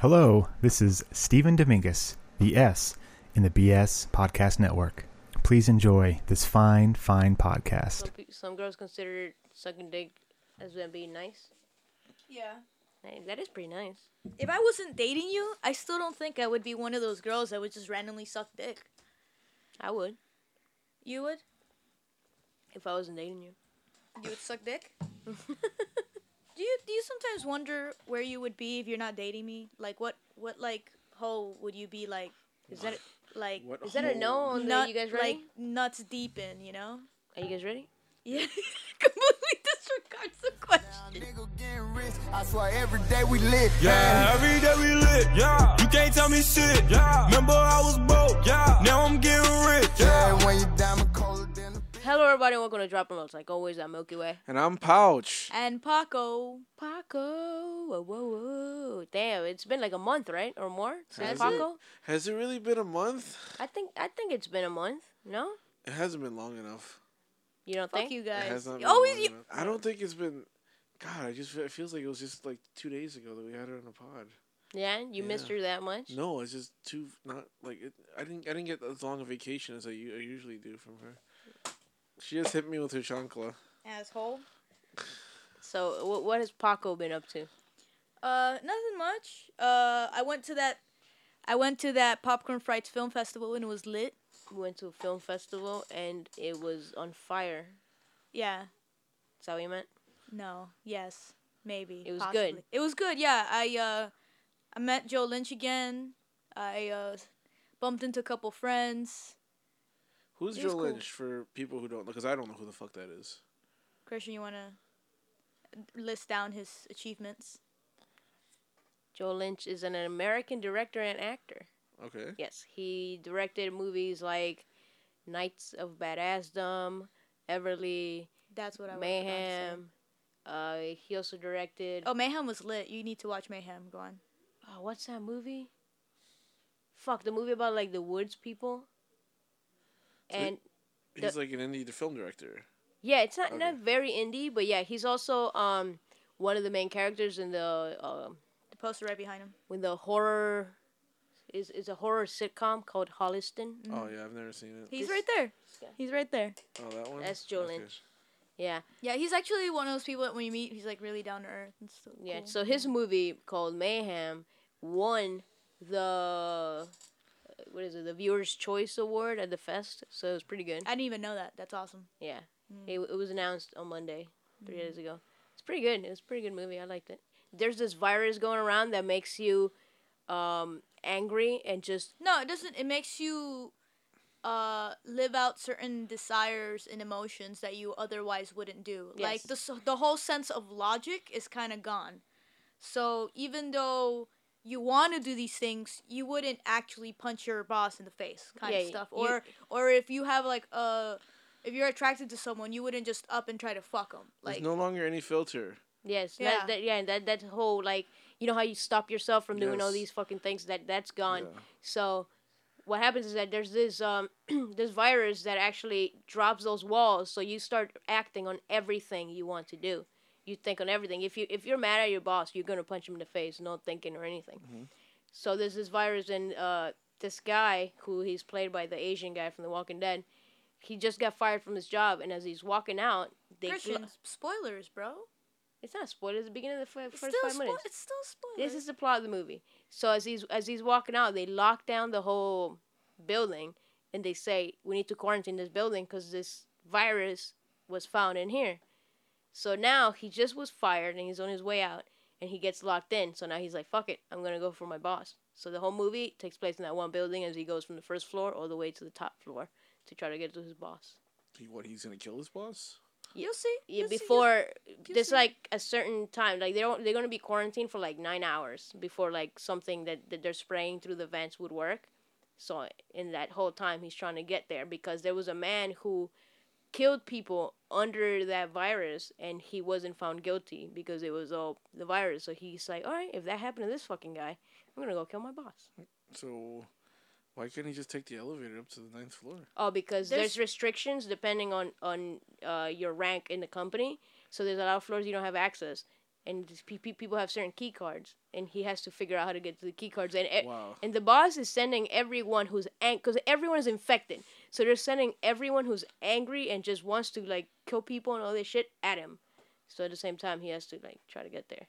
Hello, this is Stephen Dominguez, the S in the BS Podcast Network. Please enjoy this fine, fine podcast. Some, pe- some girls consider sucking dick as them being nice. Yeah. Hey, that is pretty nice. If I wasn't dating you, I still don't think I would be one of those girls that would just randomly suck dick. I would You would? if I wasn't dating you. You would suck dick? do you do you sometimes wonder where you would be if you're not dating me? Like what what like hole would you be like Is that like What is that a no hole? on nut- You guys ready? like nuts deep in, you know? Are you guys ready? Yeah. Completely disregards the question. Nigga getting rich. I swear every day we lit. Yeah, every day we lit. Yeah, you can't tell me shit. Yeah, remember I was broke. Yeah, now I'm getting rich. Yeah, Yeah, when you diamond colder than a Hello, everybody. Welcome to Drop Notes. Like always, I'm Milky Way. And I'm Pouch. And Paco. Paco. Whoa, whoa, whoa. Damn, it's been like a month, right, or more since Has it? Paco. Has it really been a month? I think I think it's been a month. No, It hasn't been long enough. you don't Fuck think? you It guys. has not been Always long you enough. I don't think it's been. God, I just feel- it feels like it was just like two days ago that we had her on the pod. Yeah, you missed her that much. No, it's just too not like it. I didn't. I didn't get as long a vacation as I, u- I usually do from her. She just hit me with her chancla. asshole. So, what what has Paco been up to? Uh, nothing much. Uh, I went to that. I went to that Popcorn Frights Film Festival and it was lit. We went to a film festival and it was on fire. Yeah. Is that what you meant? No. Yes. Maybe. It was possibly. good. It was good. Yeah. I uh, I met Joe Lynch again. I uh, bumped into a couple friends. Who's Joe cool. Lynch for people who don't know? Because I don't know who the fuck that is. Christian, you wanna list down his achievements? Joe Lynch is an American director and actor. Okay. Yes, he directed movies like Knights of Badassdom, Everly, That's what I was about to say. Mayhem. Uh, he also directed. Oh, Mayhem was lit. You need to watch Mayhem. Go on. Oh, what's that movie? Fuck the movie about like the woods people. So And He's like an indie film director. yeah, it's not not very indie, but yeah, he's also um one of the main characters in the um The poster right behind him. when the horror is is a horror sitcom called Holliston. Oh yeah, I've never seen it. He's This- right there. Yeah. He's right there. Oh, that one. That's Joe Okay. Lynch. Yeah, Yeah, he's actually one of those people that when you meet, he's like really down to earth and so yeah. cool. So his movie called Mayhem won the what is it? The Viewers Choice Award at the fest. So it was pretty good. I didn't even know that. That's awesome. Yeah, it, it was announced on Monday, three days ago. It's pretty good. It was a pretty good movie. I liked it. There's this virus going around that makes you um, angry and just No, it doesn't. It makes you uh live out certain desires and emotions that you otherwise wouldn't do. Yes. Like the the whole sense of logic is kind of gone. So even though you want to do these things, you wouldn't actually punch your boss in the face, kind Yeah, of y- stuff. you- Or or if you have like a if you're attracted to someone, you wouldn't just up and try to fuck them. There's Like no longer any filter. yes, Yeah. that, that yeah that that whole like you know how you stop yourself from doing all these fucking things that that's gone. Yeah. So what happens is that there's this um this virus that actually drops those walls, so you start acting on everything you want to do. You think on everything. If you if you're mad at your boss, you're gonna punch him in the face, no thinking or anything. So there's this virus, and uh, this guy who he's played by the Asian guy from The Walking Dead, he just got fired from his job, and as he's walking out, they gl- spoilers, bro. it's not a spoiler. It's the beginning of the f- It's first still five spo- minutes. it's still spoilers. This is the plot of the movie. So as he's as he's walking out, they lock down the whole building, and they say we need to quarantine this building because this virus was found in here. So now he just was fired, and he's on his way out, and he gets locked in. So now he's like, "Fuck it, I'm gonna go for my boss." So the whole movie takes place in that one building as he goes from the first floor all the way to the top floor to try to get to his boss. He, what? He's gonna kill his boss? You'll see. Yeah, You'll see, you'll- before there's see. like a certain time, like they're they're gonna be quarantined for like nine hours before like something that, that they're spraying through the vents would work. So in that whole time, he's trying to get there because there was a man who killed people under that virus and he wasn't found guilty because it was all the virus. So he's like, all right, if that happened to this fucking guy, I'm gonna go kill my boss. So, why can't he just take the elevator up to the ninth floor? Oh, because there's, There's- restrictions depending on on uh, your rank in the company. So there's a lot of floors you don't have access. And these pe- pe- people have certain key cards, and he has to figure out how to get to the key cards. And Wow. and the boss is sending everyone who's angry, because everyone is infected, so they're sending everyone who's angry and just wants to like kill people and all this shit at him. So at the same time, he has to like try to get there.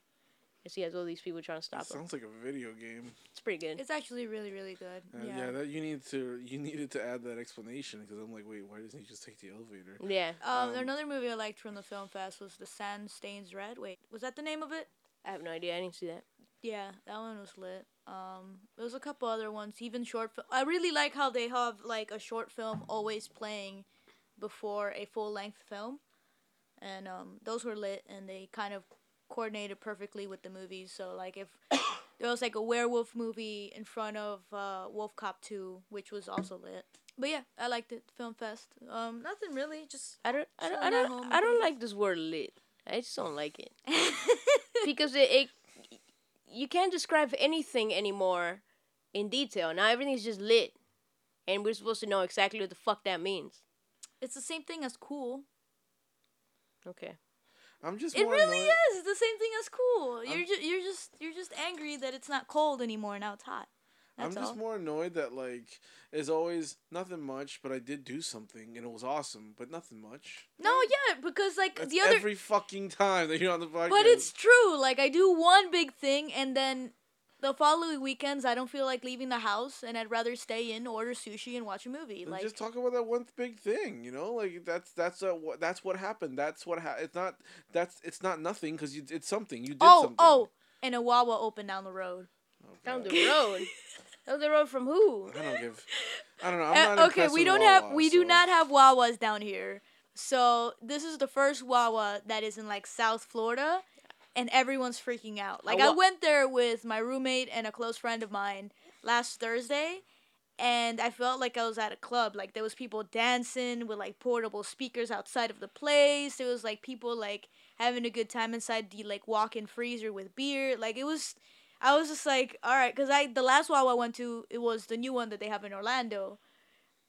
Because he has all these people trying to stop him. Sounds like a video game. It's pretty good. It's actually really really good. Uh, yeah. yeah. that you need to you needed to add that explanation because I'm like, wait, why doesn't he just take the elevator? Yeah, Um, Um, another movie I liked from the film fest was The Sand Stains Red. Wait, was that the name of it? I have no idea. I didn't see that. Yeah, that one was lit. Um, there was a couple other ones, even short. Fi- I really like how they have like a short film always playing before a full length film, and um, those were lit, and they kind of coordinated perfectly with the movies. So like if there was like a werewolf movie in front of uh, Wolf Cop Two, which was also lit. But yeah, I liked it. Film fest. Um, nothing really, just I don't. I don't. I don't. I don't like this word lit. I just don't like it because it, it. You can't describe anything anymore in detail. Now everything's just lit, and we're supposed to know exactly what the fuck that means. it's the same thing as cool. Okay. I'm just It really annoyed- is. It's the same thing as cool. You're just you're just you're just angry that it's not cold anymore. Now it's hot. That's I'm just all. more annoyed that like there's always nothing much, but I did do something and it was awesome, but nothing much. no, yeah, because like That's the other, every fucking time that you're on the podcast. but it's true. Like I do one big thing, and then the following weekends I don't feel like leaving the house, and I'd rather stay in, order sushi, and watch a movie. Then Like just talk about that one big thing, you know, like that's that's uh, what that's what happened. That's what ha- it's not that's it's not nothing because you it's something you did oh something. oh, and a Wawa opened down the road. Oh, Down the road. Down the road from who? I don't give. I don't know. I'm Uh, not okay, we don't have Wawa, we do not have Wawas down here. So this is the first Wawa that is in like South Florida, and everyone's freaking out. Like I wa- went there with my roommate and a close friend of mine last Thursday, and I felt like I was at a club. Like there was people dancing with like portable speakers outside of the place. There was like people like having a good time inside the like walk-in freezer with beer. Like it was. I was just like, all right, because I the last Wawa I went to it was the new one that they have in Orlando,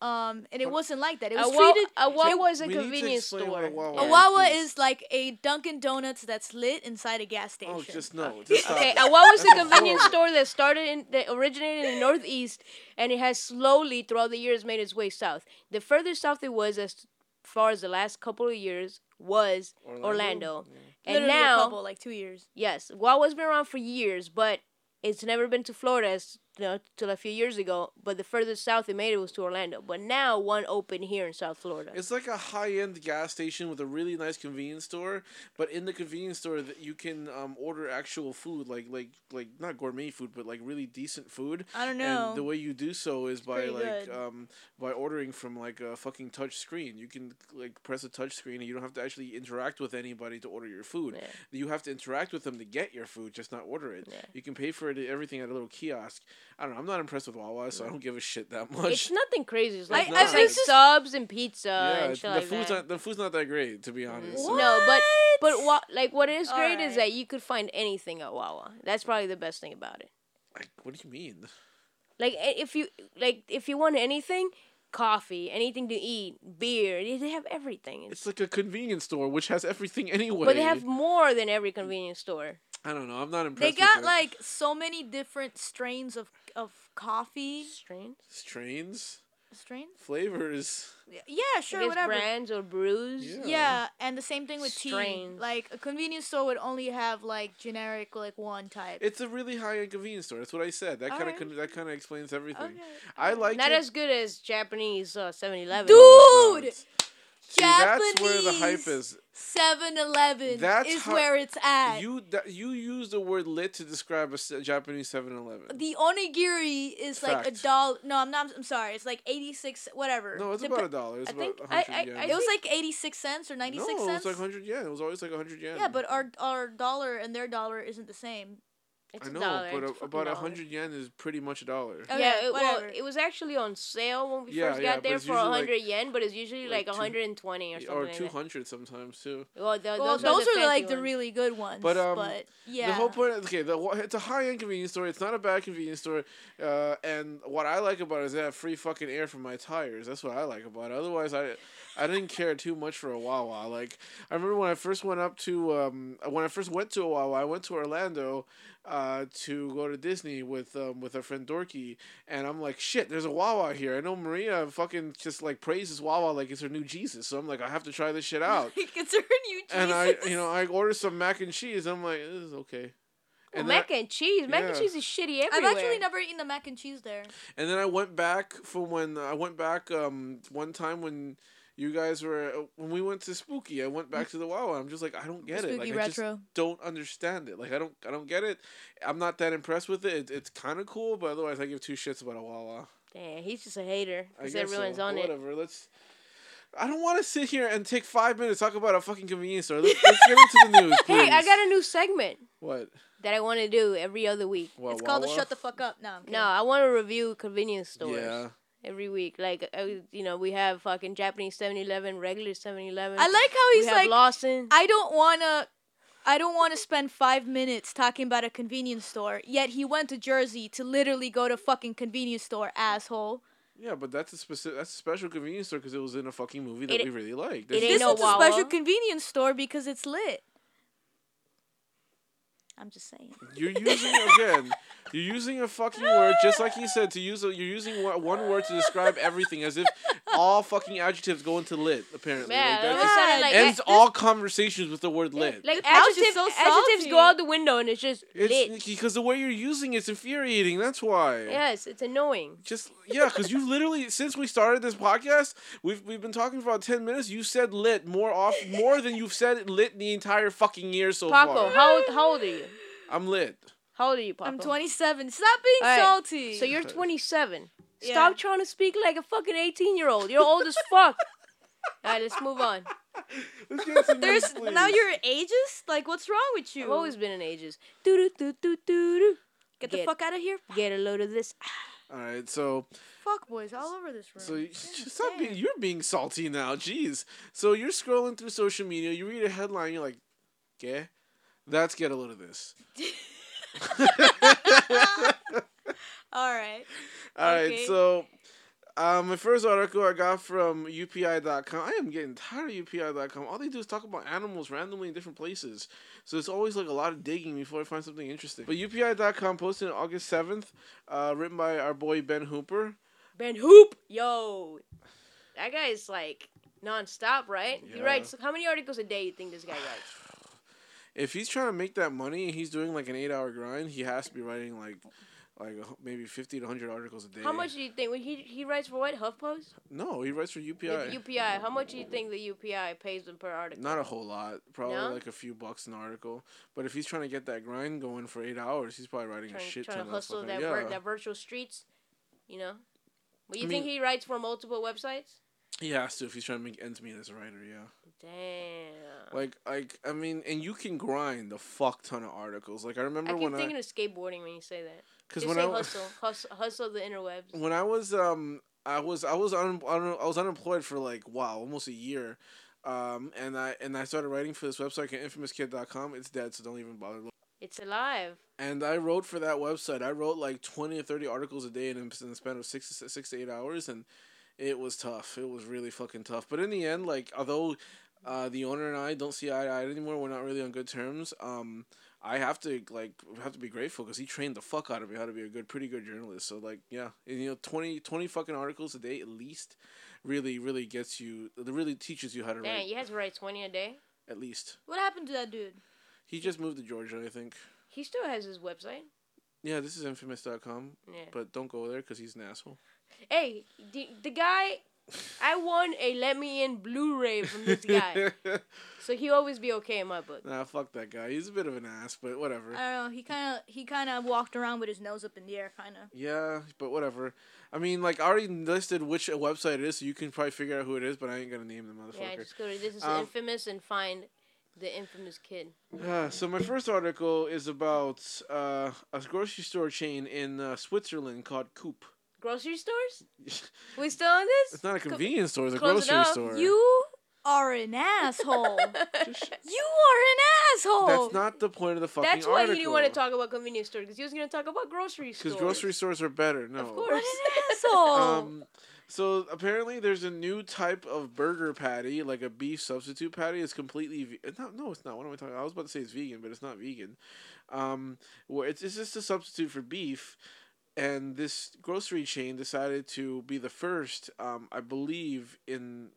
um, and it What- wasn't like that. It was wa- treated. a Wawa is a We need to convenience store. what a Wawa is, is like a Dunkin' Donuts that's lit inside a gas station. Oh, just no. Just Okay, it. a Wawa is a convenience store that started in that originated in the Northeast, and it has slowly throughout the years made its way south. The further south it was, as far as the last couple of years, was Orlando? Orlando. Yeah. And Literally now, a couple, like two years. yes, Wawa's been around for years, but it's never been to Florida as, you know, till a few years ago. But the furthest south it made it was to Orlando. But now one opened here in South Florida. It's like a high end gas station with a really nice convenience store, but in the convenience store that you can um, order actual food, like like like not gourmet food, but like really decent food. I don't know. And the way you do so is by like um by ordering from like a fucking touch screen. You can like press a touch screen and you don't have to actually interact with anybody to order your food. Yeah. You have to interact with them to get your food, just not order it. Yeah. You can pay for it everything at a little kiosk. I don't know. I'm not impressed with Wawa, so I don't give a shit that much. It's nothing crazy. It's like, I- I- it's like just- subs and pizza yeah, and shit the like food's that. not the food's not that great to be honest. What? No, but but what like what is great is that you could find anything at Wawa. That's probably the best thing about it. Like, what do you mean? Like if you like if you want anything, coffee, anything to eat, beer, they they have everything. It's, It's like a convenience store which has everything anyway. but they have more than every convenience store. I don't know. I'm not impressed. They got with it. like so many different strains of of coffee. Strains, strains, Strains? flavors. Yeah, I sure, whatever. brands or brews. Yeah. Yeah, and the same thing with tea. Strains. Like a convenience store would only have like generic like one type. It's a really high end convenience store. That's what I said. That kind of Alright. that kind of explains everything. Okay, I like Not it. as good as Japanese uh, 7-Eleven. Dude, No, it's- See, Japanese that's where the hype is. 7-Eleven That's is how- where it's at. You that you use the word lit to describe a Japanese 7-Eleven. the onigiri is like a Fact. dollar. No, I'm not. I'm sorry. It's like 86, whatever. No, it's Dep- about a dollar. It's I about think- I- I- yen. I It was like 86 cents or 96 no, it cents. was like hundred yen. It was always like hundred yen. yeah, but our our dollar and their dollar isn't the same. It's I a know, dollar. but it's a, about a hundred yen is pretty much a dollar. Okay, yeah, it, well, it was actually on sale when we Yeah, first got but there it's for usually like- 100 yen, but it's usually like like, two- 120 or something. or like two that. hundred sometimes too. Well, th- well, those, those, are, the are like fancy the really good ones. But, But, um, yeah, The whole point, okay, the, it's a high end convenience store. It's not a bad convenience store. Uh, and what I like about it is they have free fucking air for my tires. That's what I like about it. Otherwise, I, I didn't care too much for a Wawa. Like I remember when I first went up to, um, when I first went to a Wawa, I went to Orlando, uh, to go to Disney with, um, with our friend Dorky, and I'm like, shit, there's a Wawa here. I know Maria fucking just like praises Wawa like it's her new Jesus. So I'm like, I have to try this shit out. it's her new Jesus. and I, you know, I ordered some mac and cheese. I'm like, this is okay. Well, And then I- mac and cheese. Mac and cheese is shitty everywhere. I've actually never eaten the mac and cheese there. And then I went back from when I went back um one time when you guys were when we went to Spooky. I went back to the Wawa. I'm just like I don't get it. Like Spooky I just don't understand it. Like I don't I don't get it. I'm not that impressed with it. it it's kind of cool, but otherwise I give two shits about a Wawa. Damn, he's just a hater. I Because guess everyone's so. on But it. Whatever. Let's. I don't want to sit here and take five minutes talk about a fucking convenience store. Let's, let's get into the news, please. Hey, I got a new segment what? that I want to do every other week. What, It's called the shut the fuck up. No, I'm. No, I want to review convenience stores Yeah. Every week. Like, uh, you know, we have fucking Japanese 7-Eleven, regular 7-Eleven. I like how we he's have like, Lawson. I don't wanna. I don't want to spend five minutes talking about a convenience store. Yet he went to Jersey to literally go to fucking convenience store, asshole. Yeah, but that's a specific. That's a special convenience store because it was in a fucking movie that It- we really liked. it There's ain't This no is a Wawa. special convenience store because it's lit. I'm just saying. You're using again. You're using a fucking word just like he said to use. A, you're using one one word to describe everything, as if all fucking adjectives go into lit. Apparently, Yeah, like, it that was like ends a- all conversations with the word lit. Like The pouch is adjectives, so adjectives go out the window and it's just lit. it's because the way you're using it's infuriating. That's why. Yes, it's annoying. Just yeah, because you literally since we started this podcast, we've we've been talking for about ten minutes. You said lit more off more than you've said lit the entire fucking year so Paco, far. how how old are you? I'm lit. How old are you, Paco? I'm 27. Stop being All right, salty. So you're 27. Yeah. Stop trying to speak like a fucking 18 year old. You're old as fuck. All right, let's move on. Let's get some news, There's now you're ageist. Like, what's wrong with you? I've always been in ages. Doo doo doo doo doo doo. Get the fuck out of here. Get a load of this. All right, so Fuck boys all over this room. So you, stop being, you're being salty now. Jeez. So you're scrolling through social media. You read a headline. You're like, "Okay, that's get a load of this." all right. All right. Okay. So, um, my first article I got from UPI.com. I am getting tired of UPI.com. All they do is talk about animals randomly in different places. So it's always like a lot of digging before I find something interesting. But UPI.com posted on August seventh, uh, written by our boy Ben Hooper. Ben Hoop. Yo. That guy is like nonstop, right? He writes. How many articles a day do you think this guy writes? If he's trying to make that money and he's doing like an eight hour grind, he has to be writing like like maybe fifty to hundred articles a day. How much do you think? When he he writes for what? HuffPost? No, he writes for UPI. UPI. How much do you think the UPI pays him per article? Not a whole lot, probably No? like a few bucks an article. But if he's trying to get that grind going for eight hours, he's probably writing a shit trying ton to of hustle that yeah. vir- that virtual streets, you know. But you I think mean- he writes for multiple websites? He has to if he's trying to make ends meet as a writer. Yeah. Damn. Like like I mean, and you can grind a fuck ton of articles. Like I I remember when thinking I keep thinking of skateboarding when you say that. because when say I hustle, hustle, hustle the interwebs. when I was um I was I was un, un, I was unemployed for like wow almost a year, um and I and I started writing for this website infamouskid.com. It's dead, so don't even bother. looking. It's alive. And I wrote for that website. I wrote like twenty or thirty articles a day in, in the span of six to six to eight hours, and it was tough. It was really fucking tough. But in the end, like although uh, the owner and I don't see eye to eye anymore, we're not really on good terms. Um, I have to like have to be grateful because he trained the fuck out of me how to be a good, pretty good journalist. So like yeah, and, you know 20, 20 fucking articles a day at least, really really gets you. It really teaches you how to Damn, write you have to write twenty a day. at least. What happened to that dude? He just moved to Georgia, I think. He still has his website. Yeah, this is infamous.com, Yeah. but don't go there because he's an asshole. Hey, the, the guy, I won a Let Me In Blu-ray from this guy, so he'll always be okay in my book. nah, fuck that guy. He's a bit of an ass, but whatever. I don't know. He kind of he kind of walked around with his nose up in the air, kind of. yeah, but whatever. I mean, like, I already listed which website it is, so you can probably figure out who it is, but I ain't gonna name the motherfucker. Yeah, just go to this is Um, infamous and find The infamous kid. Uh, so my first article is about uh, a grocery store chain in uh, Switzerland called Coop. Grocery stores? We still on this? It's not a convenience store; it's a grocery enough. store. You are an asshole. Just- you are an asshole. That's not the point of the fucking That's why article. he didn't want to talk about convenience store because he was going to talk about grocery stores. Because grocery stores are better. No. Of What course. an asshole. Um, so apparently there's a new type of burger patty, like a beef substitute patty. It's completely ve- it's not. No, it's not. What am I talking? I was about to say it's vegan, but it's not vegan. Um, where it's it's just a substitute for beef, and this grocery chain decided to be the first. Um, I believe in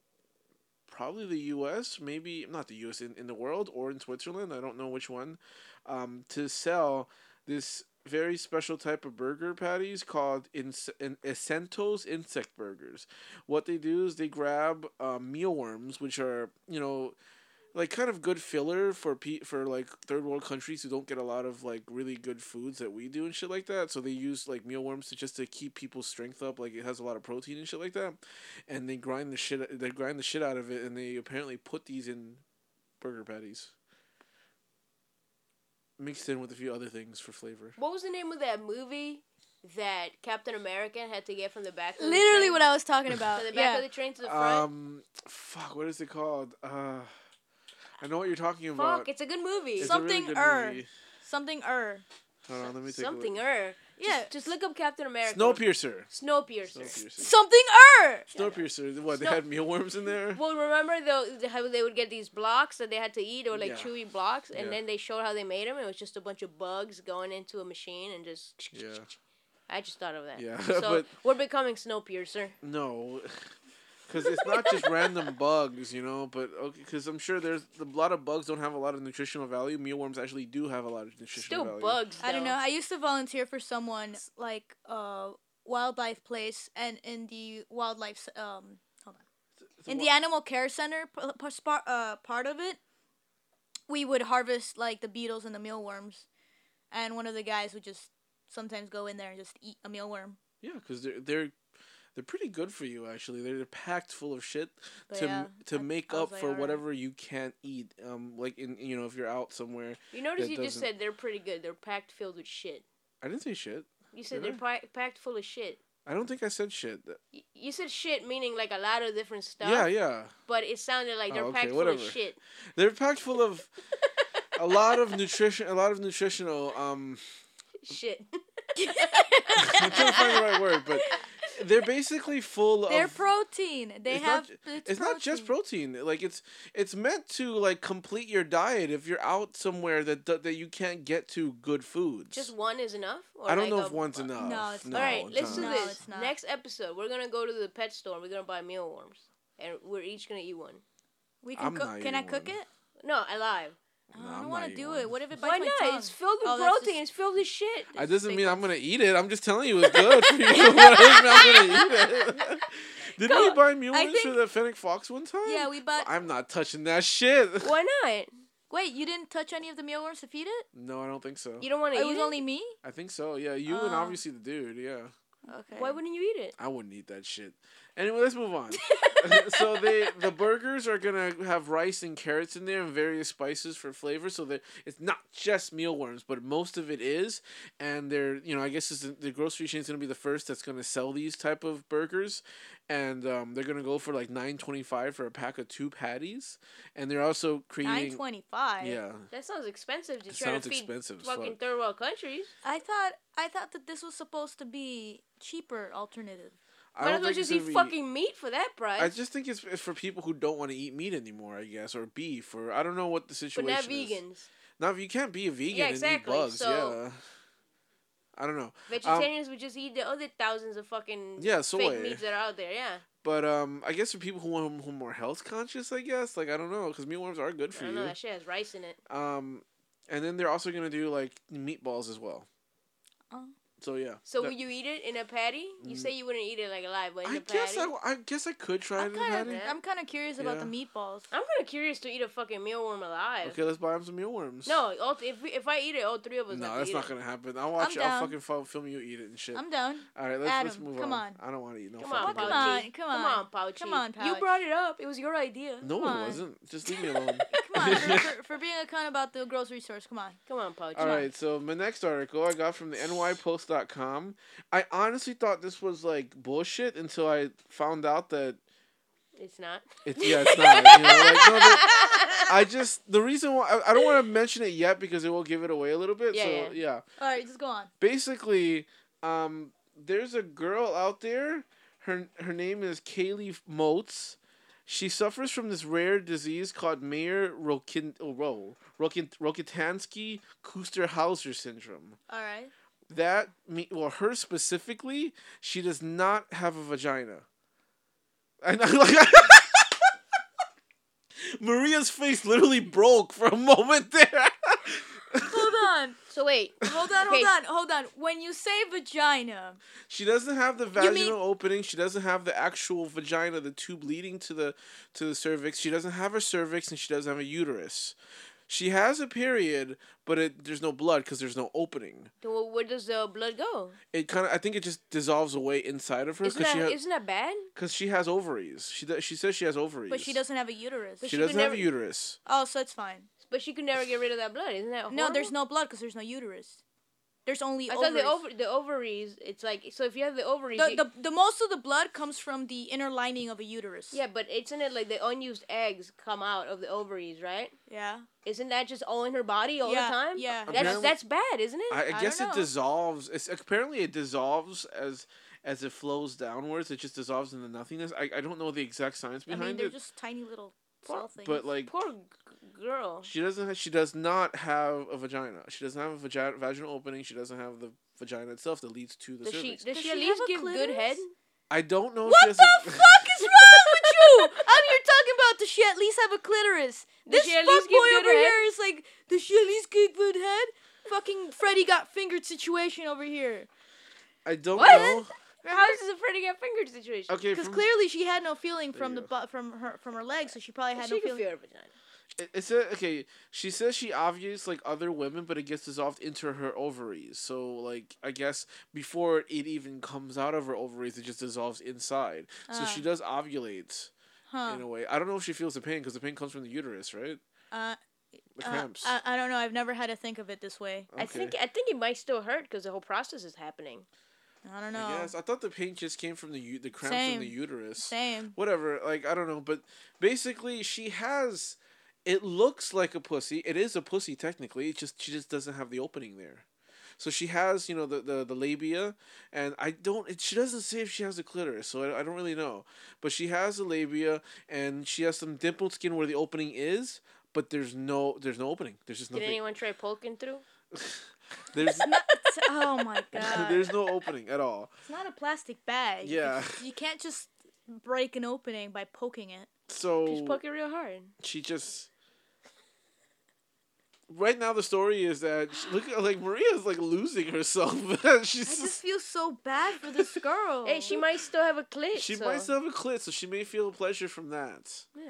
probably the U.S. Maybe not the U.S. in, in the world or in Switzerland. I don't know which one. Um, to sell this very special type of burger patties called Inse- in Essento's insect burgers. What they do is they grab uh, mealworms, which are you know like kind of good filler for pe- for like third world countries who don't get a lot of like really good foods that we do and shit like that. So they use like mealworms to just to keep people's strength up. Like it has a lot of protein and shit like that, and they grind the shit they grind the shit out of it, and they apparently put these in burger patties. Mixed in with a few other things for flavor. What was the name of that movie that Captain America had to get from the back of the Literally train? what I was talking about. From the back yeah. of the train to the front? Um, fuck, what is it called? Uh, I know what you're talking about. Fuck, it's a good movie. It's really something good er. movie. Something er. Hold on, let me take Something er. Yeah. Just, just look up Captain America. Snowpiercer. Snowpiercer. Snowpiercer. Something er. Snowpiercer. What? They Snow- had mealworms in there. Well, remember though how they would get these blocks that they had to eat, or like Yeah. chewy blocks, and Yeah. then they showed how they made them. It was just a bunch of bugs going into a machine and just. Yeah. I just thought of that. Yeah, So we're becoming Snowpiercer. No, because it's not just random bugs, you know. But okay, because I'm sure there's a lot of bugs don't have a lot of nutritional value. Mealworms actually do have a lot of nutritional value. Still value. bugs. I don't know. I used to volunteer for someone like uh wildlife place and in the wildlife um hold on. It's in the animal care center p- p- uh, part of it we would harvest like the beetles and the mealworms and one of the guys would just sometimes go in there and just eat a mealworm yeah, because they're they're they're pretty good for you actually. They're packed full of shit But to yeah, to make up for alright. whatever you can't eat. Um, like in you know if you're out somewhere. You notice you just said they're pretty good. They're packed filled with shit. I didn't say shit. You said they're pa- packed full of shit. I don't think I said shit. Y- You said shit meaning like a lot of different stuff. Yeah, yeah. But it sounded like they're Oh, okay, packed full of shit. They're packed full of a lot of nutrition, a lot of nutritional. Um, Shit. I'm trying to find the right word, but they're basically full they're of. protein they it's have not, ju- it's, it's not just protein. Like it's it's meant to like complete your diet if you're out somewhere that that that you can't get to good foods. Just one is enough? Or I don't like know if one's bu- enough. No, it's no, All right, let's do not. No, this. Next episode, we're gonna go to the pet store. and We're gonna buy mealworms, and we're each gonna eat one. we can I'm cook not can i cook one. it No, alive. I don't want to do it. What if it bites Why my not? tongue? It's filled with Oh, that's protein. just- It's filled with shit. That It's doesn't mean I'm gonna eat it. I'm just telling you it's good for you. What doesn't gonna eat it? Didn't we Go- buy mealworms think- for the fennec fox one time? Yeah, we bought. I'm not touching that shit. Why not? Wait, you didn't touch any of the mealworms to feed it? No, I don't think so. You don't want to eat It eat was only me. I think so. Yeah, you and Oh. obviously the dude. Yeah, Okay. Why wouldn't you eat it? I wouldn't eat that shit. Anyway, let's move on. so they the burgers are gonna have rice and carrots in there and various spices for flavor. So that it's not just mealworms, but most of it is. And they're you know I guess it's the, the grocery chain's gonna be the first that's gonna sell these type of burgers, and um, they're gonna go for like nine twenty five for a pack of two patties. And they're also creating nine twenty five. yeah. That sounds expensive to It try sounds to feed expensive as fucking third world countries. I thought I thought that this was supposed to be cheaper alternative. I Might as well just eat fucking meat for that price. I just think it's, it's for people who don't want to eat meat anymore, I guess, or beef, or I don't know what the situation. but situation not is. vegans. Not if you can't be a vegan Yeah, and eat bugs. so- yeah, I don't know, Vegetarians would just eat the other thousands of fucking Yeah, soy. fake meats that are out there. Yeah. but um, I guess for people who want who are more health conscious, I guess, like I don't know, because mealworms are good I for don't you. know. That shit has rice in it. Um, and then they're also gonna do like meatballs as well. Oh. So yeah. So that- would you eat it in a patty? You say you wouldn't eat it like alive, but in Mm. I a guess patty. I, I guess I could try I'm it in a kind patty. of I'm kind of curious about the meatballs. I'm kind of curious to eat a fucking mealworm alive. Okay, let's buy him some mealworms. No, all th- if we, if I eat it, all three of us. No, that's eat not it. gonna happen. I'll watch. I'm I'll fucking fo- film you eat it and shit. I'm down. All right, let's let's Adam, move come on. on. I don't want to eat no Come fucking on, Come burgers. Pouchy. on, come Come on. on, Pouchy. Come on, You brought it up. It was your idea. No, Come it wasn't. Just leave me alone. Come Come on, for, for, for being a cunt about the grocery stores. Come on. Come on, Pouch. All right, so my next article I got from the nypost.com. I honestly thought this was like bullshit until I found out that It's not. it's yeah, it's not. You know, like, no, the- I just the reason why I, I don't want to mention it yet because it will give it away a little bit. Yeah, so yeah. yeah. All right, just go on. basically, um, there's a girl out there. Her her name is Kaylee Motes. She suffers from this rare disease called Mayer Rokin oh, Ro- Rokin Rokitansky Kuster-Hauser syndrome. All right. That me well, her specifically, she does not have a vagina. And I like Maria's face literally broke for a moment there. On. So wait. Hold on, hold on, hold on. When you say vagina, She doesn't have the vaginal mean- opening. She doesn't have the actual vagina, the tube leading to the to the cervix. She doesn't have a cervix, and she doesn't have a uterus. She has a period, but it there's no blood because there's no opening. Then wh- where does the blood go? It kind of I think it just dissolves away inside of her Isn't because that, she has isn't that bad? because she has ovaries. She she says she has ovaries, but she doesn't have a uterus. She, she doesn't could have a never- uterus. Oh, so it's fine. But she could never get rid of that blood. Isn't that horrible? No, there's no blood because there's no uterus. There's only I ovaries. thought the over the ovaries. It's like so if you have the ovaries. the, the, the most of the blood comes from the inner lining of a uterus. yeah, but isn't it like the unused eggs come out of the ovaries, right? Yeah. Isn't that just all in her body all Yeah, the time? yeah. That's Apparently- that's bad, isn't it? I, I I guess don't it dissolves. It's apparently it dissolves as as it flows downwards. It just dissolves into nothingness. I, I don't know the exact science behind it. I behind mean, they're it, just tiny little Poor- cell things. but like Poor g- girl. She doesn't. Have, she does not have a vagina. She doesn't have a vagi- vaginal opening. She doesn't have the vagina itself that leads to the Does she cervix. does Does she she at least have a give good head? I don't know. what if the she has a- fuck is wrong with you? I'm here talking about does she at least have a clitoris? Does This she at least give fuckboy good over head? here is like, does she at least get good head? Fucking Freddy got fingered situation over here. I don't What? know. How is this a Freddy got fingered situation? Okay, Because clearly she had no feeling from the butt from her from her legs, so she probably had she no can feeling. feel her vagina. It, it said okay. She says she ovulates like other women, but it gets dissolved into her ovaries. So like I guess before it even comes out of her ovaries, it just dissolves inside. So Ah. she does ovulate Huh. in a way. I don't know if she feels the pain because the pain comes from the uterus, right? Uh, The uh, cramps. I, I don't know. I've never had to think of it this way. Okay. I think I think it might still hurt because the whole process is happening. I don't know. I I thought the pain just came from the the cramps in the uterus. Same. whatever like i don't know but basically she has it looks like a pussy it is a pussy technically it just she just doesn't have the opening there so she has you know the the, the labia and i don't it, she doesn't say if she has a clitoris so I, I don't really know but she has the labia and she has some dimpled skin where the opening is but there's no there's no opening there's just Did nothing anyone try poking through? there's oh my god. there's no opening at all It's not a plastic bag. Yeah. It's- you can't just break an opening by poking it. so Just poke it real hard. she just right now the story is that she, look at like maria's like losing herself she's I just, just feel so bad for this girl. Hey, she might still have a clit. she so. might still have a clit so she may feel pleasure from that Yeah.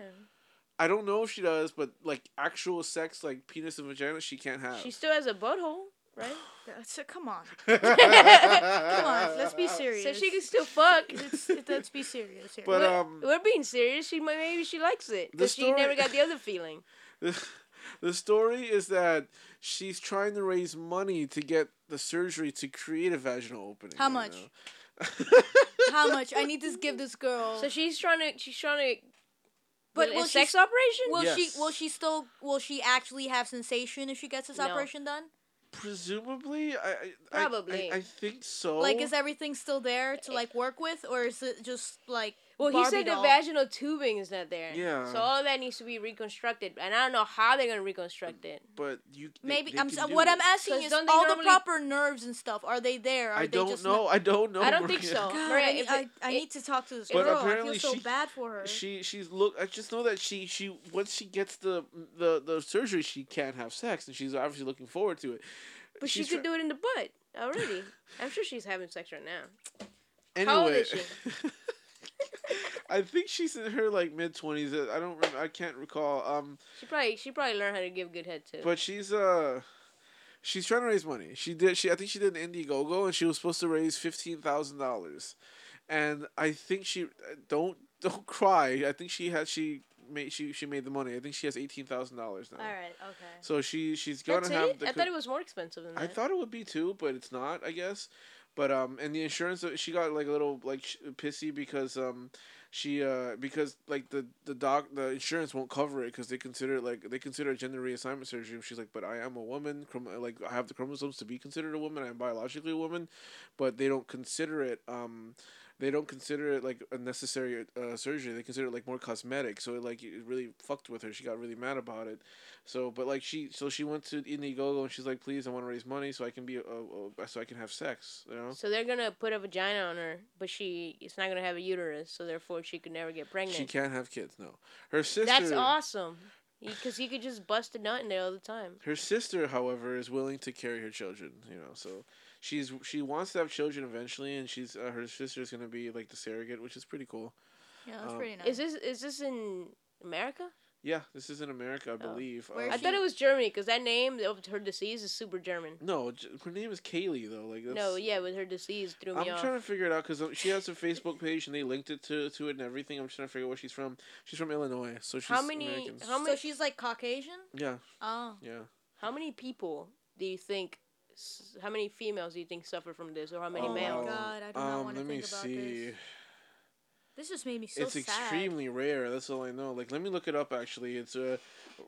i don't know if she does but like actual sex like penis and vagina she can't have She still has a butthole, right? That's it, come on. Come on. Let's be serious. so she can still fuck. Let's, let's be serious here. but We're- um We're being serious. She might maybe she likes it The because she never got the other feeling. The story is that she's trying to raise money to get the surgery to create a vaginal opening How much? How much? I need to give this girl. So she's trying to she's trying to. But But will a she sex s- operation? will Yes. she will she still will she actually have sensation if she gets this No. operation done? presumably i I- I Probably. I, I think so Like is everything still there to eh. like work with or is it just like well, he Barbie said the vaginal tubing is not there. Yeah. So all that needs to be reconstructed, and I don't know how they're gonna reconstruct it. but you they- Maybe they I'm can s- do what it. I'm asking is don't they all the proper nerves and stuff are they there? Are I they don't just know. Not- I don't know. I don't think so. God, Maria, I, if need, I, I need to talk to this But girl. I feel so she- bad for her. She she's look. I just know that she she once she gets the the the surgery, she can't have sex, and she's obviously looking forward to it. But she She's could try- do it in the butt already. I'm sure she's having sex right now. Anyway, How old is she? I think she's in her like mid twenties. I don't. Remember, I can't recall. Um, She probably she probably learned how to give good head too. but she's uh. She's trying to raise money. She did. She I think she did an Indiegogo, and she was supposed to raise fifteen thousand dollars, and I think she don't don't cry. I think she had she made she she made the money. I think she has eighteen thousand dollars now. All right. Okay. So she she's gonna That's have it. the I thought it was more expensive than that. I thought it would be too, but it's not. I guess. But um, and the insurance uh, she got like a little like pissy because um, she uh because like the the doc the insurance won't cover it because they consider it like they consider gender reassignment surgery. She's like, but I am a woman. Chrom- like I have the chromosomes to be considered a woman. I'm biologically a woman, but they don't consider it um. They don't consider it like a necessary uh, surgery. They consider it like more cosmetic. So it like it really fucked with her. She got really mad about it. So, but like she, so she went to Indiegogo and she's like, please, I want to raise money so I can be, uh, uh, so I can have sex. You know. So they're gonna put a vagina on her, but she it's not gonna have a uterus, so therefore she could never get pregnant. She can't have kids. No, her sister. That's awesome, because he could just bust a nut in there all the time. Her sister, however, is willing to carry her children. You know, so she's she wants to have children eventually, and she's uh, her sister's gonna be like the surrogate, which is pretty cool. Yeah, that's Um, pretty nice. Is this is this in America? Yeah, this is in America, I Oh. believe. Where Um, I thought it was Germany because that name of her disease is super German. no, her name is Kaylee though. Like that's, No, yeah, with her disease threw me I'm off. trying to figure it out because she has a Facebook page and they linked it to, to it and everything. I'm trying to figure out where she's from. She's from Illinois, so she's How many- American. how so she's like Caucasian. Yeah, Oh. yeah. How many people do you think? S- How many females do you think suffer from this, or how many males? Oh my males? God, I do not um, wanna let me think about see. this. This just made me so it's sad. extremely rare. That's all I know. Like, let me look it up. Actually, it's uh,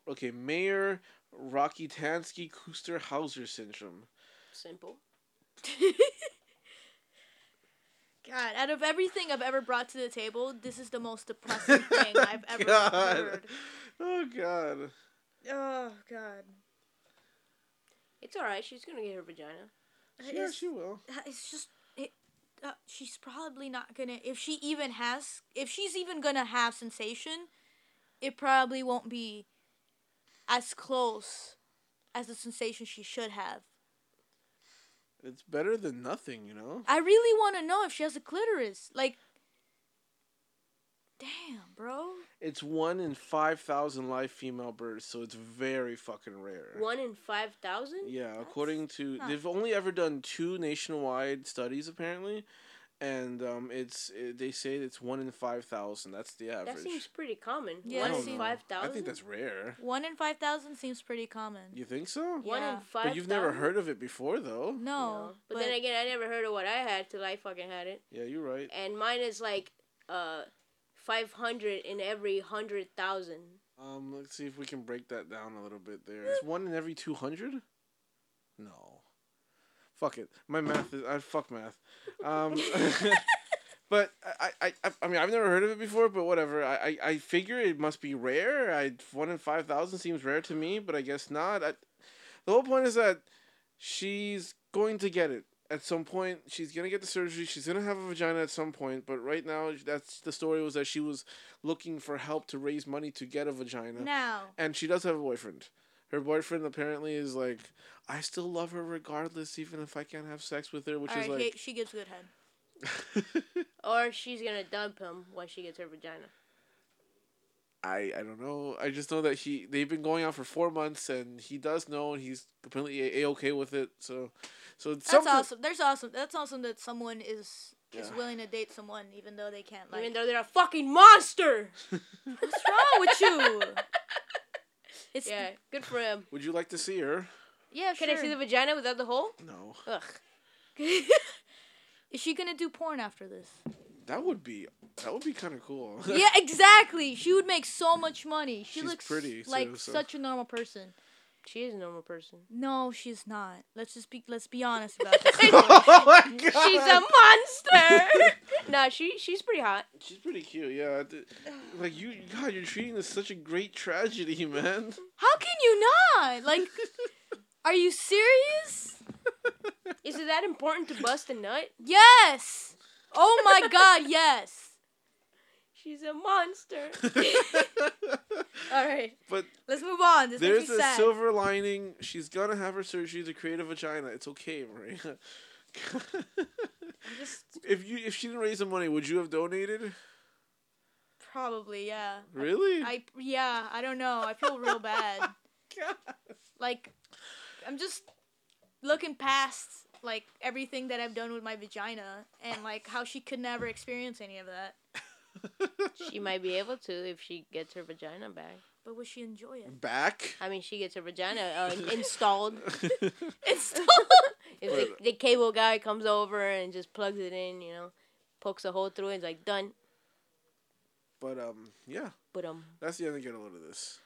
okay. Mayor Rocky Tansky Kuster Hauser syndrome. Simple. God, out of everything I've ever brought to the table, this is the most depressing thing I've ever God. heard. Oh God. Oh God. It's all right. She's gonna get her vagina. Yeah, is- she will. It's just it. Uh, she's probably not gonna. If she even has, if she's even gonna have sensation, it probably won't be as close as the sensation she should have. It's better than nothing, you know. I really want to know if she has a clitoris. Like, damn, bro. It's one in five thousand live female births, so it's very fucking rare. One in five thousand. Yeah, according to not- they've only ever done two nationwide studies apparently, and um, it's it, they say it's one in five thousand. That's the average. That seems pretty common. Yeah, One in seems- five I think that's rare. One in five thousand seems pretty common. You think so? one Yeah. in five. But you've never heard of it before, though. No, But, then again, I never heard of what I had till I fucking had it, Yeah, you're right. and mine is like uh, five hundred in every hundred thousand. Um, let's see if we can break that down a little bit. There, it's one in every two hundred. No, fuck it. My math is I fuck math. Um, but I, I, I, I mean, I've never heard of it before. But whatever. I, I, I figure it must be rare. I one in five thousand seems rare to me, but I guess not. I, the whole point is that she's going to get it at some point. She's gonna get the surgery. She's gonna have a vagina at some point. But right now, that's the story was that she was looking for help to raise money to get a vagina, now. and she does have a boyfriend. Her boyfriend apparently is like, I still love her regardless, even if I can't have sex with her, which All is right, like. he- she gives good head. Or she's gonna dump him when she gets her vagina. I, I don't know. I just know that he they've been going out for four months and he does know and he's completely a okay with it. So, so That's something. awesome. There's awesome. That's awesome that someone is is willing to date someone even though they can't. Like, Even though they're a fucking monster. what's wrong with you? It's Yeah, good for him. Would you like to see her? yeah. Can sure. I see the vagina without the hole? No, Ugh. Is she gonna do porn after this? that would be that would be kind of cool. yeah, exactly. She would make so much money. She She's looks pretty, like too, so- such a normal person. She is a normal person. No, she's not. Let's just be let's be honest about this. oh my god, She's a monster. nah, she she's pretty hot. She's pretty cute. Yeah, like you, God, you're treating this such a great tragedy, man. How can you not? Like, are you serious? Is it that important to bust a nut? Yes. Oh my God, yes. She's a monster. All right. but Let's move on. This there's a sad. silver lining. She's gonna have her surgery to create a vagina. It's okay, Maria. Just if you if she didn't raise the money, would you have donated? probably, yeah. Really? I yeah. I don't know. I feel real bad. Like, I'm just looking past like everything that I've done with my vagina and like how she could never experience any of that. She might be able to if she gets her vagina back. But would she enjoy it? Back. I mean, she gets her vagina uh, installed. Installed. If the, the cable guy comes over and just plugs it in, you know, pokes a hole through it, and it's like done. but um, yeah, But um, that's the end of get a load of this.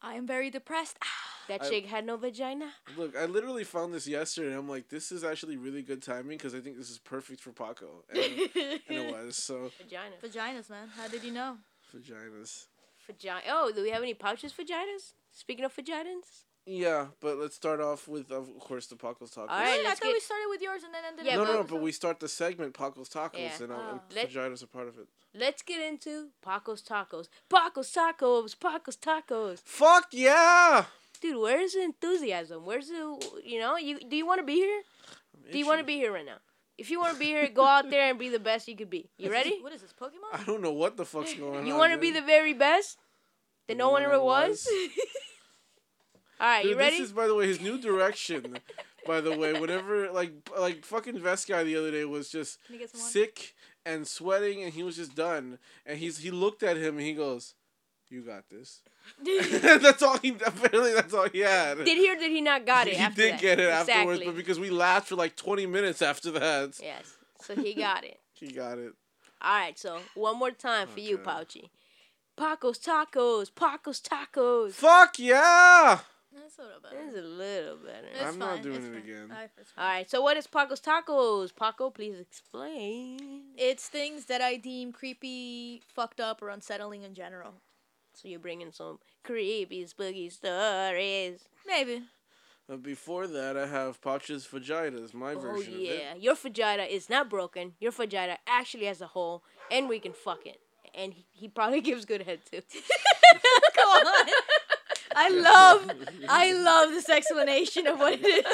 I am very depressed. Ah, that I- chick had no vagina. Look, I literally found this yesterday. and I'm like, this is actually really good timing because I think this is perfect for Paco, and, and it was. So Vagina. Vaginas, man. How did you know? vaginas. Vagina. Oh, do we have any pouches vaginas? Speaking of vaginas. Yeah, but let's start off with, of course, the Paco's tacos. All right, Wait, I let's thought get- we started with yours and then ended Yeah, it no, no, no, but we start the segment Paco's tacos, Yeah. and, uh, Oh. and Let- vaginas are part of it. Let's get into Paco's tacos. Paco's tacos. Paco's tacos. Fuck yeah! Dude, where's the enthusiasm? Where's the you know you do you want to be here? Do you want to be here right now? If you want to be here, go out there and be the best you could be. You What is ready? this- What is this, Pokemon? I don't know what the fuck's going on. You want to be man. the very best that no one ever was? All right, Dude, you ready? This is, by the way, his new direction. by the way, whenever like like fucking vest guy the other day was just Can you get some water? sick and sweating, and he was just done. And he's he looked at him and he goes, "You got this." that's all he apparently. That's all he had. Did he or did he not got it? he did that? get it afterwards, but because we laughed for like twenty minutes after that, yes, so he got it. he got it. All right, so one more time for you, Okay. Pouchy. Paco's tacos. Paco's tacos. Fuck yeah! That's a little better. is a little better. It's I'm not fine, doing it's it fine. again. Alright, it's fine. All right, so what is Paco's tacos? Paco, please explain. It's things that I deem creepy, fucked up, or unsettling in general. So you're bringing some creepy, spooky stories. Maybe. But before that, I have Pouch's vaginas, my Oh version of it. yeah, your vagina is not broken. Your vagina actually has a hole, and we can fuck it. And he, he probably gives good head too. Come on. I love, I love this explanation of what it is.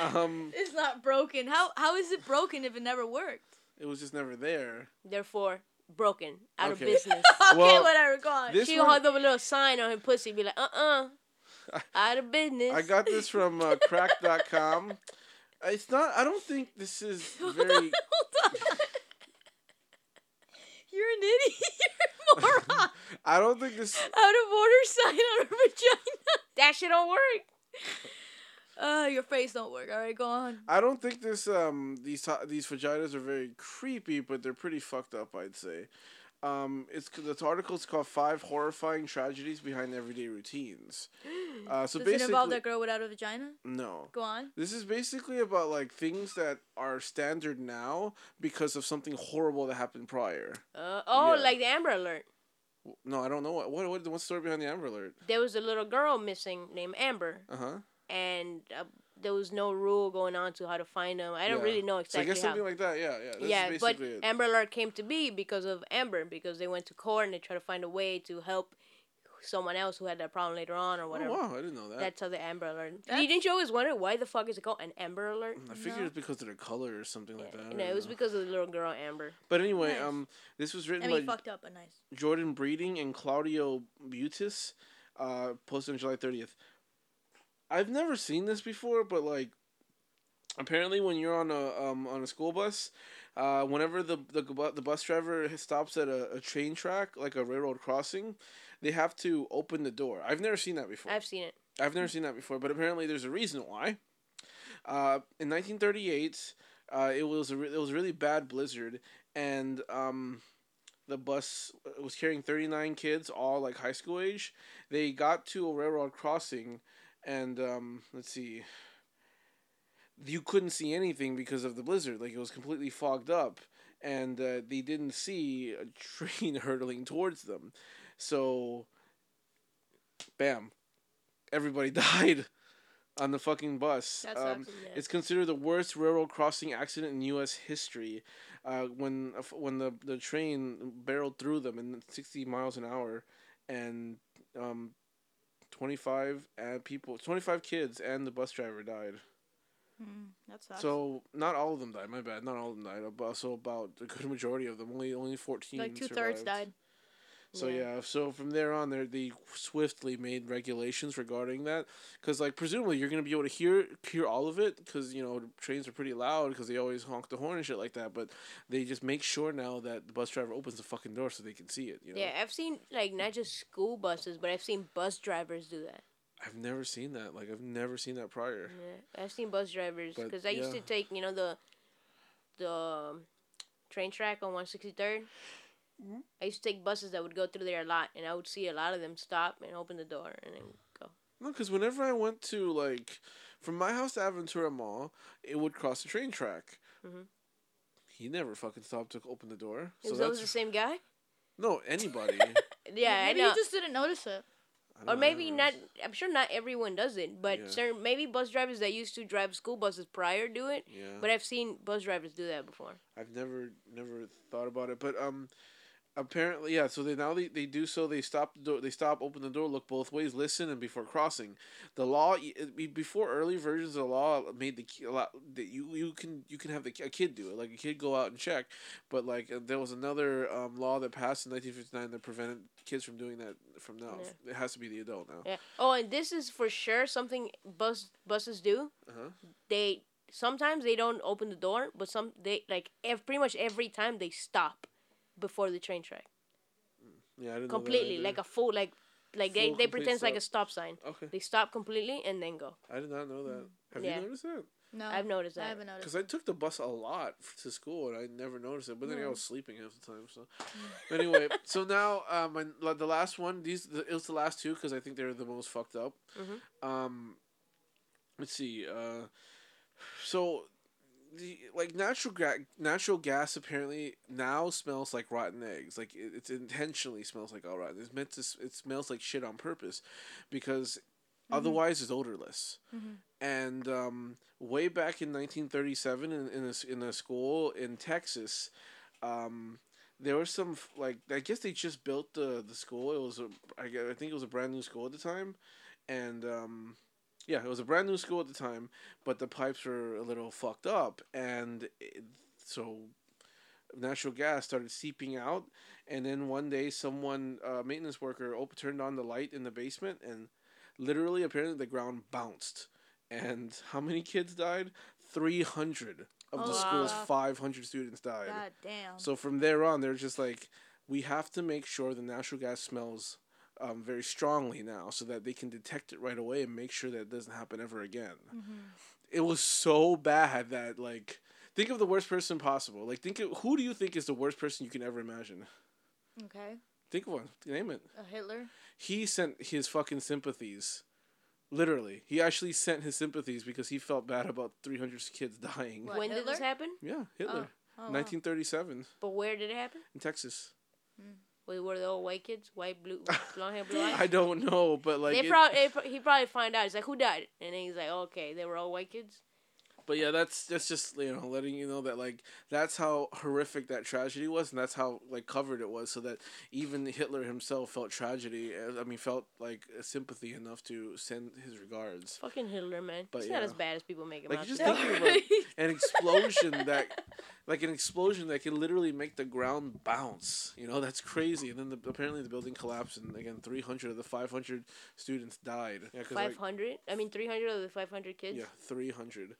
Um, It's not broken. How how is it broken if it never worked? it was just never there. Therefore, broken, out Okay. of business. Okay, Well, whatever. Go on. She'll one- hold up a little sign on her pussy, be like, uh uh out of business. I got this from uh, Cracked.com. It's not, I don't think this is very. Hold on. You're an idiot. You're a moron. I don't think this. Out of order sign on her vagina. that shit don't work. Uh, your face don't work. All right, go on. I don't think this. Um, these these vaginas are very creepy, but they're pretty fucked up. I'd say. Um, it's cuz the article's called Five Horrifying Tragedies Behind Everyday Routines. Uh, so Does basically, it involve that girl without a vagina? no. Go on. This is basically about like things that are standard now because of something horrible that happened prior. Uh, oh, Yeah. like the Amber Alert. No, I don't know what what what what's the story behind the Amber Alert. There was a little girl missing named Amber, Uh huh. and uh, there was no rule going on to how to find them. I don't Yeah. really know exactly. So I exactly guess how. something like that. Yeah, yeah. This yeah, is but it. Amber Alert came to be because of Amber, because they went to court and they tried to find a way to help someone else who had that problem later on or Oh whatever. wow, I didn't know that. That's how the Amber Alert. That's- Didn't you always wonder why the fuck is it called an Amber Alert? I figured it's because of their color or something like that. No, it was know. because of the little girl Amber. But anyway, Nice. um, this was I written mean, by fucked up, but nice. Jordan Breeding and Claudio Butis, uh, posted on July thirtieth. I've never seen this before, but like, apparently, when you're on a um on a school bus, uh, whenever the the the bus driver stops at a, a train track, like a railroad crossing, they have to open the door. I've never seen that before. I've seen it. I've never seen that before, but apparently there's a reason why. Uh, in 1938, uh, it was a re- it was a really bad blizzard, and um, the bus was carrying 39 kids, all like high school age. They got to a railroad crossing, and um, let's see. You couldn't see anything because of the blizzard; like it was completely fogged up, and uh, they didn't see a train hurtling towards them. So, bam, everybody died on the fucking bus. Um, it's considered the worst railroad crossing accident in U.S. history. Uh, when when the the train barreled through them in sixty miles an hour, and um, twenty five and people, twenty five kids, and the bus driver died. Mm, that sucks. So not all of them died. My bad. Not all of them died. But also about a good majority of them. Only only fourteen. like two thirds died. So Yeah. yeah, so from there on, they they swiftly made regulations regarding that, because like presumably you're gonna be able to hear hear all of it, because you know trains are pretty loud, because they always honk the horn and shit like that. But they just make sure now that the bus driver opens the fucking door so they can see it. You know? Yeah, I've seen like not just school buses, but I've seen bus drivers do that. I've never seen that. Like I've never seen that prior. Yeah, I've seen bus drivers because I used to take you know the the um, train track on one sixty third. Mm-hmm. I used to take buses that would go through there a lot, and I would see a lot of them stop and open the door and then go. No, because whenever I went to like from my house to Aventura Mall, it would cross the train track. Mhm. He never fucking stopped to open the door. Is So those that's the same guy? no anybody. Yeah, Maybe I know. you just didn't notice it. Or maybe not. I'm sure not everyone does it, but Yeah. certain maybe bus drivers that used to drive school buses prior do it. Yeah. But I've seen bus drivers do that before. I've never never thought about it, but um, apparently yeah. So they now they, they do so. They stop the door. They stop, open the door, look both ways, listen, and before crossing, the law before early versions of the law made the a lot that you you can you can have the, a kid do it, like a kid go out and check, but like uh, there was another um, law that passed in nineteen fifty nine that prevented kids from doing that from now. It has to be the adult now. Yeah. Oh, and this is for sure something bus buses do. Uh-huh. They sometimes they don't open the door, but some they like ev- pretty much every time they stop before the train track Yeah, I didn't completely, know that like a full like like they Full, they complete pretend it's like a stop. stop sign. Okay, They stop completely and then go. I did not know that. Have Yeah. you noticed that? No, I've noticed that. I that. haven't noticed. Because I took the bus a lot f- to school and I never noticed it. But then I was sleeping half the time. So anyway, so now um, my, la- the last one. These the, it was the last two because I think they're the most fucked up. Mhm. Um, let's see. Uh, so the like natural ga- natural gas apparently now smells like rotten eggs. Like it, it's intentionally smells like all rotten. It's meant to. It smells like shit on purpose, because otherwise it's odorless. And um, way back in 1937, in in a, in a school in Texas, um, there was some like I guess they just built the the school. It was a I, I think it was a brand new school at the time, and um, yeah, it was a brand new school at the time, but the pipes were a little fucked up, and it, so natural gas started seeping out, and then one day someone, a maintenance worker, op- turned on the light in the basement, and literally, apparently, the ground bounced, and how many kids died? Three hundred of the Oh, school's wow. five hundred students died. God damn. So from there on, they're just like, we have to make sure the natural gas smells um, very strongly now, so that they can detect it right away and make sure that it doesn't happen ever again. It was so bad that like, think of the worst person possible. Like, think of who do you think is the worst person you can ever imagine? okay, Think of one. Name it. a Hitler. He sent his fucking sympathies. Literally, he actually sent his sympathies because he felt bad about 300 kids dying. What, when did this happen? Yeah, Hitler. Oh, wow. 1937 But where did it happen? in Texas. Wait, were they all white kids? White, blue, blonde hair, blue eyes? I don't know, but like, they it- probably he probably find out. He's like, who died? And then he's like, okay, they were all white kids. But yeah, that's that's just you know letting you know that like that's how horrific that tragedy was, and that's how like covered it was, so that even Hitler himself felt tragedy. uh, I mean, felt like sympathy enough to send his regards. Fucking Hitler, man. But He's not as bad as people make him Like out just thinking about an explosion that, like an explosion that can literally make the ground bounce. You know that's crazy. And then the, apparently the building collapsed, and again, three hundred of the five hundred students died. Yeah, like, Five hundred. I mean, three hundred of the five hundred kids. yeah, three hundred.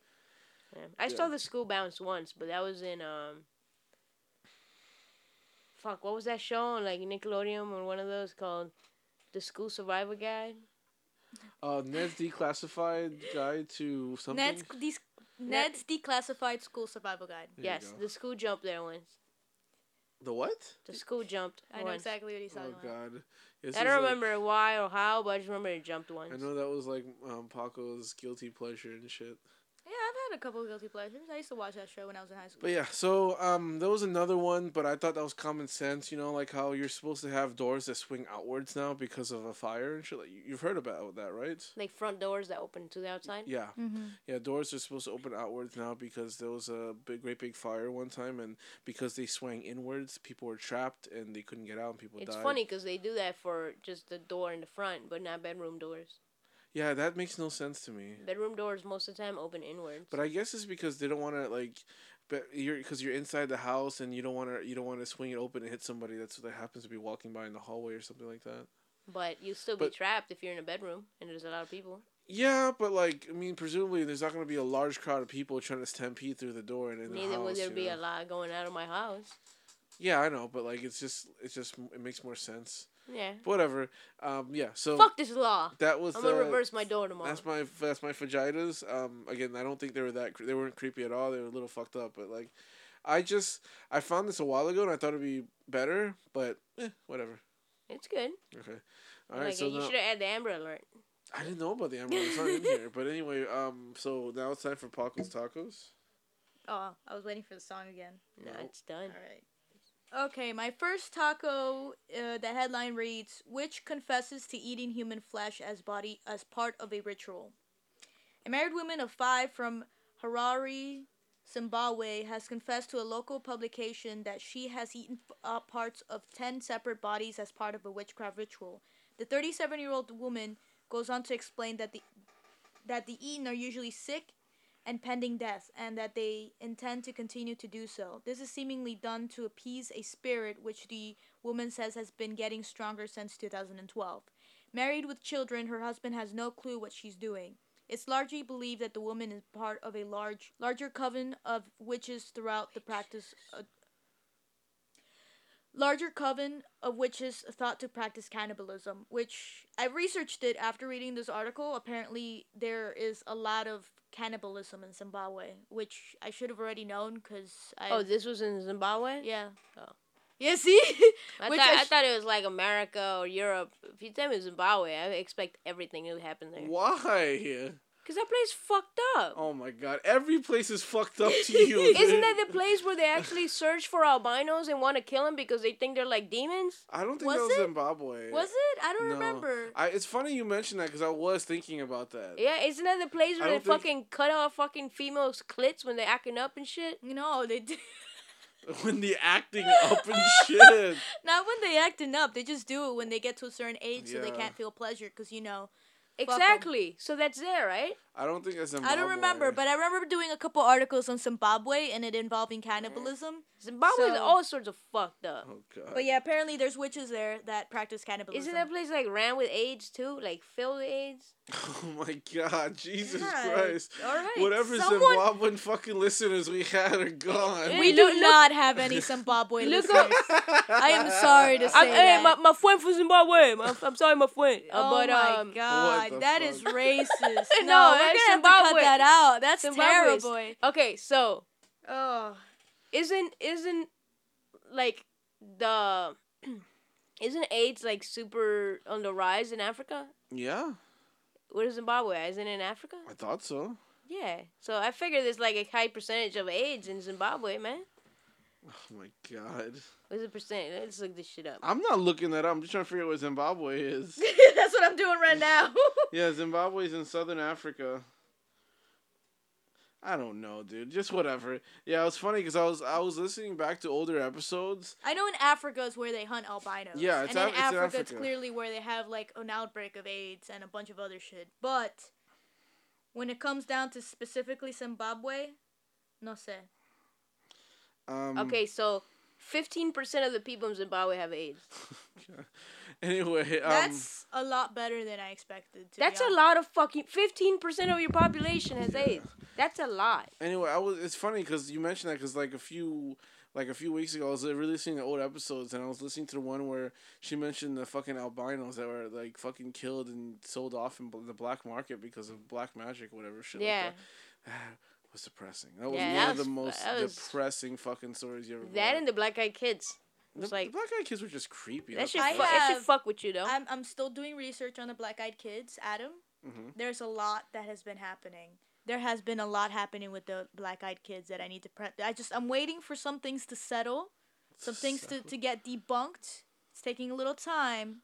Yeah. I saw the school bounce once, but that was in um. Fuck, what was that show on like Nickelodeon or one of those called The School Survival Guide? Uh, Ned's declassified guide to something. Ned's these Ned's declassified school survival guide. There yes, the school jumped there once. The what? The school jumped. I know exactly what he's Oh talking about. God. This I don't like- remember why or how, but I just remember it jumped once. I know that was like um, Paco's guilty pleasure and shit. Yeah, I've had a couple of guilty pleasures. I used to watch that show when I was in high school. But yeah, so um, there was another one, but I thought that was common sense. You know, like how you're supposed to have doors that swing outwards now because of a fire and shit. Like you- you've heard about that, right? Like front doors that open to the outside. Yeah, Mm-hmm. yeah. Doors are supposed to open outwards now because there was a big, great big fire one time, and because they swang inwards, people were trapped and they couldn't get out, and people It's died. funny because they do that for just the door in the front, but not bedroom doors. Yeah, that makes no sense to me. Bedroom doors most of the time open inwards. But I guess it's because they don't want to like but you're because you're inside the house and you don't want to you don't want to swing it open and hit somebody that's that happens to be walking by in the hallway or something like that. But you still be trapped if you're in a bedroom and there's a lot of people. Yeah, but like I mean, presumably there's not going to be a large crowd of people trying to stampede through the door and in the Neither house. would there be know? a lot going out of my house. Yeah, I know, but like it's just it's just it makes more sense. Yeah. But whatever. Um, yeah. So Fuck this law. that was I'm gonna reverse my door tomorrow. That's my that's my vaginas. Um, again, I don't think they were that cre- they weren't creepy at all. They were a little fucked up, but like, I just I found this a while ago and I thought it'd be better, but eh, whatever. It's good. Okay, all right. like, so you now, should have had the Amber Alert. I didn't know about the Amber. It's not in here, but anyway. Um, so now it's time for Paco's tacos. Oh, I was waiting for the song again. No, Nope. it's done. All right. Okay, my first taco. Uh, the headline reads: "Witch confesses to eating human flesh as body as part of a ritual." A married woman of five from Harare, Zimbabwe, has confessed to a local publication that she has eaten uh, parts of ten separate bodies as part of a witchcraft ritual. The 37-year-old woman goes on to explain that the that the eaten are usually sick and pending death, and that they intend to continue to do so. This is seemingly done to appease a spirit which the woman says has been getting stronger since 2012. Married with children, her husband has no clue what she's doing. It's largely believed that the woman is part of a large, larger coven of witches throughout the practice. Uh, larger coven of witches thought to practice cannibalism, which I researched it after reading this article. Apparently, there is a lot of cannibalism in Zimbabwe, which I should have already known because I. Oh, this was in Zimbabwe. yeah. Oh. Yeah, see? I, thought, I I thought it was like America or Europe. If you tell me Zimbabwe, I expect everything to happen there. Why? Cause that place fucked up. Oh my god! Every place is fucked up to you. Isn't that the place where they actually search for albinos and want to kill them because they think they're like demons? I don't think Was that was it? Zimbabwe. Was it? I don't No. remember. I, it's funny you mentioned that because I was thinking about that. Yeah, isn't that the place where they don't think- fucking cut off fucking females' clits when they're acting up and shit? No, they did. when the acting up and shit. Not when they acting up. They just do it when they get to a certain age, so they can't feel pleasure. Cause you know, Fuck 'em. Exactly. So that's there, right? I don't think that's Zimbabwe. I don't remember, but I remember doing a couple articles on Zimbabwe and it involving mm-hmm. cannibalism. Zimbabwe's So- all sorts of fucked up. Oh god. But yeah, apparently there's witches there that practice cannibalism. Isn't that place like ran with AIDS too? Like filled with AIDS? Oh my god, Jesus Yeah, Christ. all right, Whatever someone- Zimbabwean fucking listeners we had are gone. We Hey, do look- look- not have any Zimbabwe Look listeners. I am sorry to say I'm, hey, my, my friend from Zimbabwe. My, I'm sorry, my friend. Uh, oh but my um, god, the that is fuck? racist. No, no, we're gonna have to cut that out. That's Zimbabwe's- terrible. okay, so Oh, isn't isn't like the isn't AIDS like super on the rise in Africa? yeah, What is Zimbabwe? Isn't it in Africa? I thought so. Yeah. So I figure there's like a high percentage of AIDS in Zimbabwe, man. Oh my god. What's the percent? Let's look this shit up. I'm not looking that up. I'm just trying to figure out what Zimbabwe is. that's what I'm doing right now. yeah, Zimbabwe's in southern Africa. I don't know, dude. Just whatever. Yeah, it was funny because I was I was listening back to older episodes. I know in Africa is where they hunt albinos. Yeah, it's and in Af- it's in Africa, it's clearly where they have like an outbreak of AIDS and a bunch of other shit. But when it comes down to specifically Zimbabwe, no sé. Um, Okay, so 15% of the people in Zimbabwe have AIDS. Anyway, um, That's a lot better than I expected. To be That's a lot of fucking 15% of your population has AIDS. That's a lot. Anyway, I was. It's funny because you mentioned that because like a few. Like a few weeks ago, I was uh, re-listening to old episodes, and I was listening to the one where she mentioned the fucking albinos that were like fucking killed and sold off in the black market because of black magic, whatever shit. Yeah. like that. That was depressing. That was Yeah, one that of the most was- depressing fucking stories you ever. That read. and the black eyed kids. the, like, the black eyed kids were just creepy. that should, I fu- it should fuck with you, though. I'm I'm still doing research on the Black Eyed Kids, Adam. Mhm. There's a lot that has been happening. There has been a lot happening with the Black Eyed Kids that I need to prep. I just I'm waiting for some things to settle, some things to, to get debunked. It's taking a little time,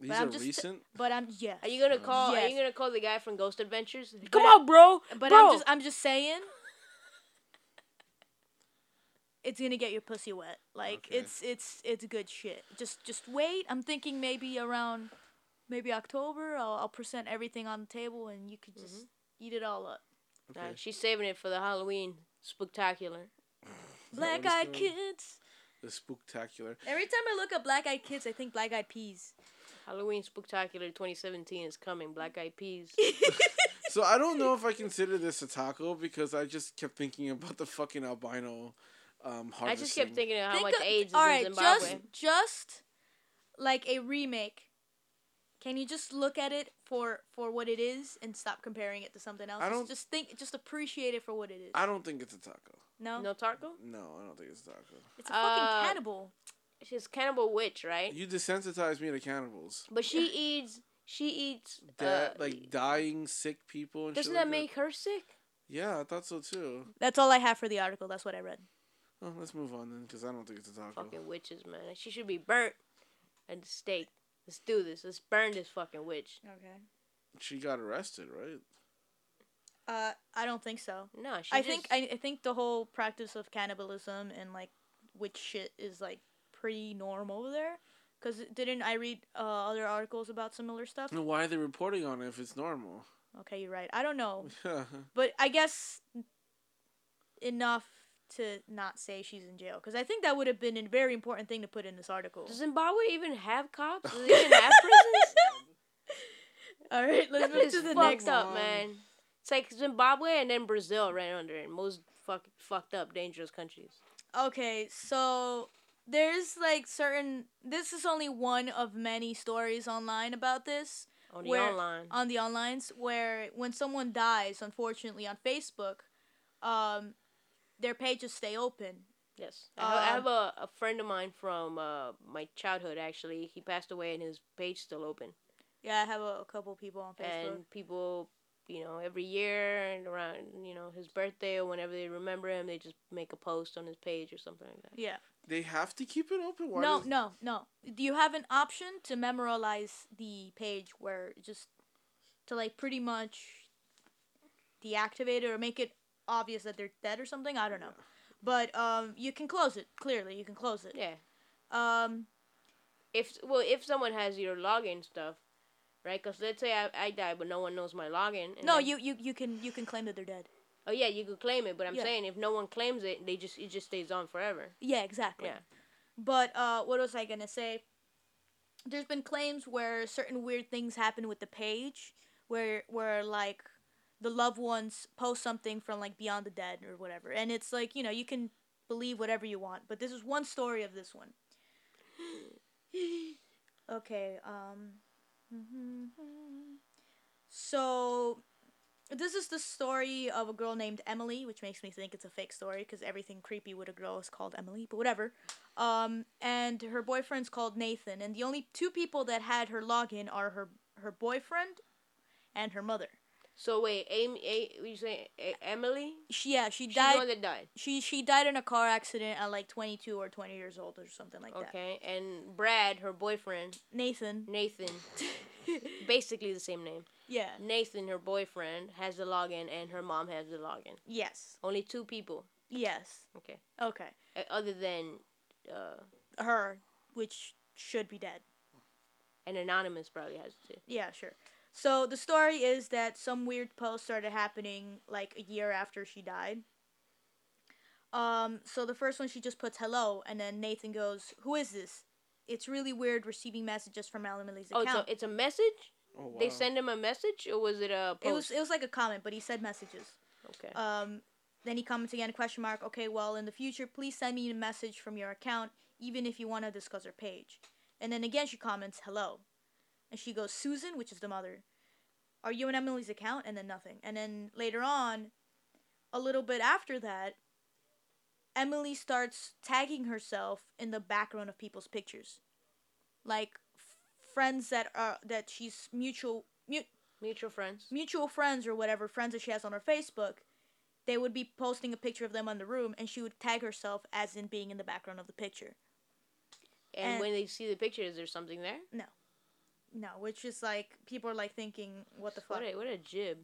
These but are I'm just- recent. but I'm yes. Are you gonna mm. call? Are you gonna call the guy from Ghost Adventures? Come I- on, bro. But bro. I'm just I'm just saying. It's gonna get your pussy wet. Like Okay. it's it's it's good shit. Just just wait. I'm thinking maybe around, maybe October. I'll I'll present everything on the table and you could just mm-hmm. Eat it all up. Nah, Okay. she's saving it for the Halloween spectacular. Black Eyed it's? Kids. The spooktacular. Every time I look at Black Eyed Kids, I think Black Eyed Peas. Halloween Spectacular 2017 is coming. Black Eyed Peas. So I don't know if I consider this a taco because I just kept thinking about the fucking albino um harvesting. I just kept thinking of how Think much of- AIDS is all in Zimbabwe. just just like a remake. Can you just look at it for for what it is and stop comparing it to something else? I don't- just think, just appreciate it for what it is. I don't think it's a taco. no, No taco? No, I don't think it's a taco. it's a fucking Uh, cannibal. She's cannibal witch, right? You desensitized me to cannibals. But she eats. She eats. Dead, uh, like dying, sick people and doesn't shit that like make her sick? Yeah, I thought so too. That's all I have for the article. That's what I read. Oh, let's move on then, because I don't think it's a taco. Fucking witches, man. She should be burnt and staked. Let's do this. Let's burn this fucking witch. Okay. She got arrested, right? Uh, I don't think so. No, she I just, think I, I think the whole practice of cannibalism and like witch shit is like pretty normal over there. Cause didn't I read uh, other articles about similar stuff? And why are they reporting on it if it's normal? Okay, you're right. I don't know, but I guess enough to not say she's in jail. Cause I think that would have been a very important thing to put in this article. Does Zimbabwe even have cops? Does it even have prisons? All right, let's move to the next. up, one. man. It's like Zimbabwe and then Brazil right under it. Most fuck, fucked up, dangerous countries. Okay, so there's like certain. This is only one of many stories online about this. On the Where- online. on the onlines where when someone dies, unfortunately on Facebook, um, their pages stay open. Yes, I have, I Um, have a, a friend of mine from uh, my childhood. Actually, he passed away, and his page still open. Yeah, I have a, a couple people on Facebook. And people, you know, every year and around, you know, his birthday or whenever they remember him, they just make a post on his page or something like that. yeah. They have to keep it open. Why no, does- no, no. Do you have an option to memorialize the page where just to like pretty much deactivate it or make it obvious that they're dead or something? I don't know. But um, you can close it. Clearly, you can close it. Yeah. Um, If well, if someone has your login stuff, right? Because let's say I, I die, but no one knows my login. and no, then- you, you you can you can claim that they're dead. Oh yeah, you could claim it, but I'm Yeah. saying if no one claims it, they just it just stays on forever. Yeah, exactly. Yeah. But uh, what was I gonna say? There's been claims where certain weird things happen with the page, where where like the loved ones post something from like Beyond the Dead or whatever, and it's like you know you can believe whatever you want, but this is one story of this one. okay. Um. So this is the story of a girl named Emily, which makes me think it's a fake story because everything creepy with a girl is called Emily, but whatever. Um, and her boyfriend's called Nathan, and the only two people that had her login are her her boyfriend and her mother. So wait, Amy, A, you say A- Emily? She yeah she She's the died. one that died. She she died in a car accident at like twenty two or twenty years old or something like that. Okay, and Brad, her boyfriend, Nathan. Nathan, basically the same name. Yeah. Nathan, her boyfriend, has the login, and her mom has the login. Yes. Only two people. Yes. Okay. Okay. Other than uh, Her, which should be dead. an anonymous, probably has it too. Yeah, sure. So the story is that some weird post started happening like a year after she died. Um, so the first one she just puts hello, and then Nathan goes, "Who is this? It's really weird receiving messages from Alan Oh, account." Oh, so it's a message. Oh, wow. They send him a message, or was it a post? it was it was like a comment, but he said messages. okay. Um, then he comments again, question mark. Okay, well, in the future, please send me a message from your account, even if you want to discuss her page. And then again, she comments, hello. And she goes, Susan, which is the mother, are you in Emily's account? And then nothing. And then later on, a little bit after that, Emily starts tagging herself in the background of people's pictures. Like f- friends that are that she's mutual mu- Mutual friends. mutual friends or whatever friends that she has on her Facebook, they would be posting a picture of them on the room, and she would tag herself as in being in the background of the picture. And, and- when they see the picture, is there something there? No, which is like people are like thinking, what the fuck? What a what a jib.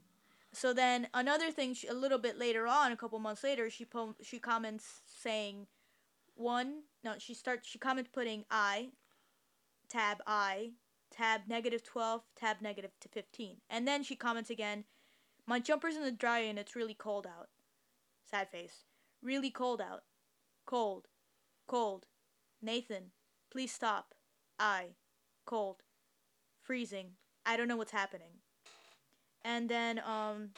So then another thing, she, a little bit later on, a couple months later, she po- she comments saying, one no, she starts she comments putting I, tab I, tab negative twelve, tab negative to fifteen, and then she comments again, my jumper's in the dryer and it's really cold out. sad face. Really cold out. Cold. Cold. Nathan, please stop. I. Cold. Freezing. I don't know what's happening. And then um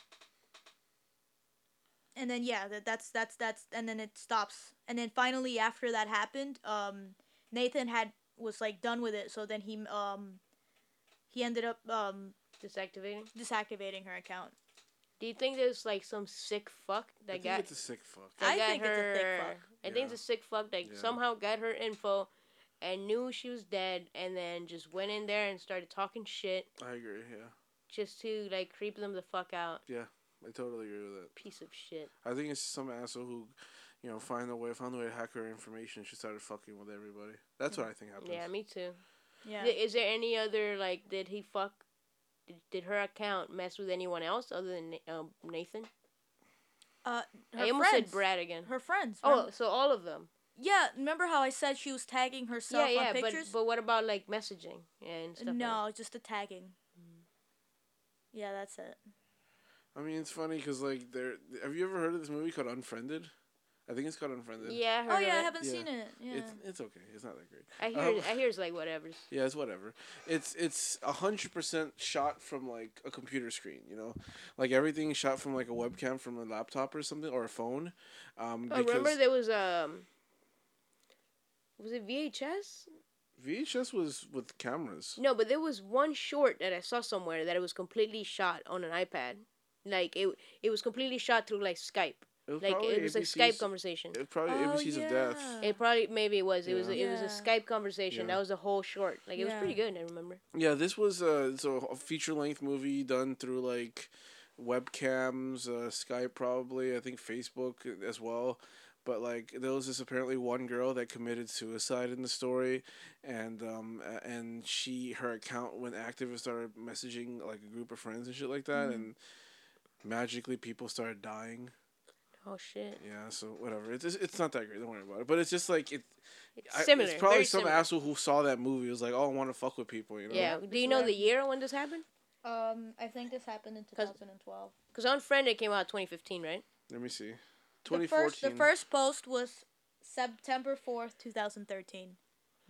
and then yeah, that, that's that's that's and then it stops. And then finally after that happened, um Nathan had was like done with it, so then he um he ended up um Disactivating. disactivating her account. Do you think there's like some sick fuck I that think got it's a sick fuck. that I got think it's a sick fuck. I think it's a sick fuck that Yeah. somehow got her info and knew she was dead, and then just went in there and started talking shit I agree. Yeah, just to like creep them the fuck out. Yeah, I totally agree with that. Piece of shit. I think it's some asshole who, you know, find a way, found a way to hack her information. She started fucking with everybody. That's what I think happened. Yeah, me too. Yeah. Is there any other like? Did he fuck? Did, did her account mess with anyone else other than Na- um, Nathan? Uh her I almost friends. said Brad again. Her friends. Oh, so all of them. Yeah. Remember how I said she was tagging herself yeah, yeah, on but pictures? but what about like messaging and stuff? like no, just the tagging. Yeah, that's it. I mean, it's funny because like, there. Have you ever heard of this movie called Unfriended? I think it's called Unfriended. that? Yeah, I heard Oh of yeah, I haven't Yeah. seen it. Yeah. It's it's okay. It's not that great. I hear Um, I hear it's like whatever. Yeah, it's whatever. It's it's a hundred percent shot from like a computer screen. You know, like everything shot from like a webcam from a laptop or something or a phone. Um, Oh, because remember there was um. Was it VHS? VHS was with cameras. No, but there was one short that I saw somewhere that it was completely shot on an iPad. Like it, it was completely shot through like Skype. It was Like it was a ABC's Skype conversation. It was probably Oh, ABCs of Death. It probably maybe it was. It was a, Yeah. it was a Skype conversation. Yeah. That was a whole short. Like it was pretty good. I remember. Yeah, this was uh, so a feature length movie done through like webcams, uh, Skype probably, I think Facebook as well. But like there was this apparently one girl that committed suicide in the story, and um and she her account went active and started messaging like a group of friends and shit like that, and magically people started dying. Oh shit. Yeah, so whatever. It's it's not that great. Don't worry about it. But it's just like it. It's I- similar. it's probably very some similar. asshole who saw that movie was like, "Oh, I want to fuck with people," you know. Yeah. Do you know the year when this happened? Um, I think this happened in 2012. Because Unfriended came out 2015, right? Let me see. The 2014. first, the first post was September 4th, 2013.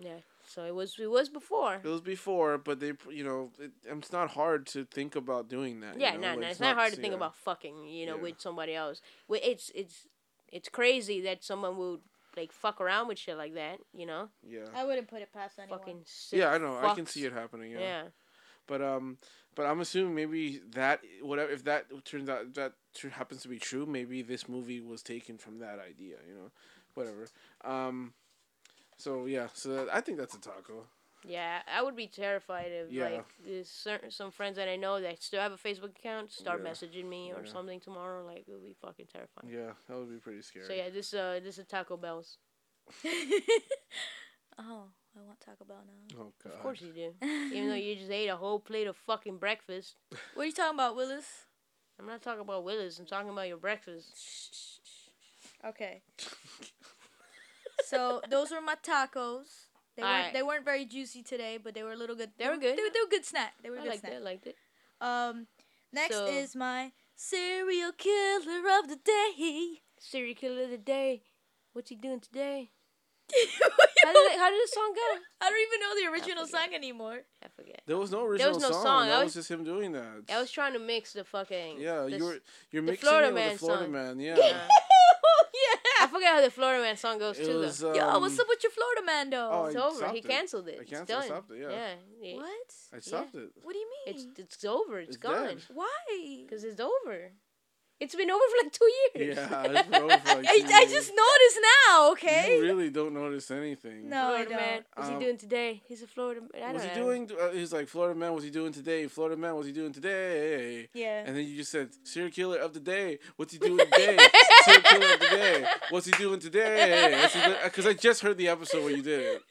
Yeah. So it was it was before. It was before, but they, you know, it, it's not hard to think about doing that. you Yeah, know? no, like, no, it's not hard to think yeah. about fucking, you know, Yeah. with somebody else. Wi- It's it's it's crazy that someone would like fuck around with shit like that, you know? Yeah, I wouldn't put it past anyone. Fucking sick yeah, I know. I can see it happening. Yeah. Yeah. But um, but I'm assuming maybe that whatever if that turns out that tr- happens to be true, maybe this movie was taken from that idea. You know, whatever. Um, so yeah, so that, I think that's a taco. Yeah, I would be terrified if Yeah. like there's certain some friends that I know that still have a Facebook account start Yeah. messaging me or Yeah. something tomorrow. Like it would be fucking terrifying. Yeah, that would be pretty scary. So yeah, this uh this is Taco Bell's. oh, I want Taco Bell now. Oh god. Of course you do. Even though you just ate a whole plate of fucking breakfast. What are you talking about, Willis? I'm not talking about Willis. I'm talking about your breakfast. Okay. so those were my tacos. They weren't Alright. they weren't very juicy today, but they were a little good. They were good. They were, they were good snack. They were a I good liked snack. it. I liked it. Um, next So- is my serial killer of the day. Serial killer of the day. What's he doing today? How did it, how did the song go? I don't even know the original song anymore. I forget. There was no original was no song. song. That I was, was- just him doing that. I was trying to mix the fucking. yeah, the you were s- you're the mixing Florida it with Man the Florida song. Man. Yeah. Yeah. yeah. I forget how the Florida Man song goes It too. was, though. uh, Yo, what's Um, up with your Florida man though? oh, it's I over. He canceled it. I It's canceled- I stopped it, yeah. Yeah. it- what? I stopped it. What do you mean? It's it's over. It's, It's gone. dead. Why? Because it's over. It's been over for like two years. Yeah, it's been over for like I, two I years. just noticed now. Okay. You really don't notice anything. No, I Florida man. don't. What's Um, he doing today? He's a Florida man. I What's don't he know. doing? Uh, he's like Florida man. What's he doing today? Florida man. What's he doing today? Yeah. And then you just said serial killer of the day. What's he doing today? serial killer of the day. What's he doing today? Because I just heard the episode where you did it.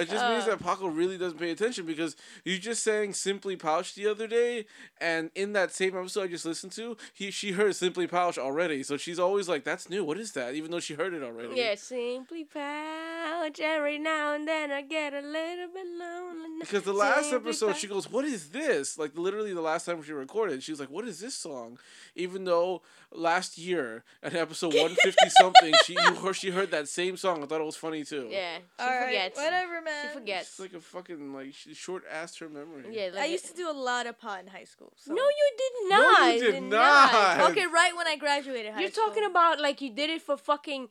That just means Uh. that Paco really doesn't pay attention because you just sang "Simply Pouch" the other day, and in that same episode I just listened to, he she heard "Simply Pouch" already, so she's always like, "That's new. What is that?" Even though she heard it already. Yeah, simply pouch. Every now and then I get a little bit lonely. Because the last Simply episode, fine. she goes, "What is this?" Like literally, the last time she recorded, she was like, "What is this song?" Even though last year at episode one fifty something, she you heard, she heard that same song. I thought it was funny too. Yeah, she All right, forgets. whatever, man. She forgets. It's like a fucking like she short assed her memory. Yeah, like I used to do a lot of pot in high school. So. No, you did not. No, not. you did not. Okay, right when I graduated high You're school. talking about like you did it for fucking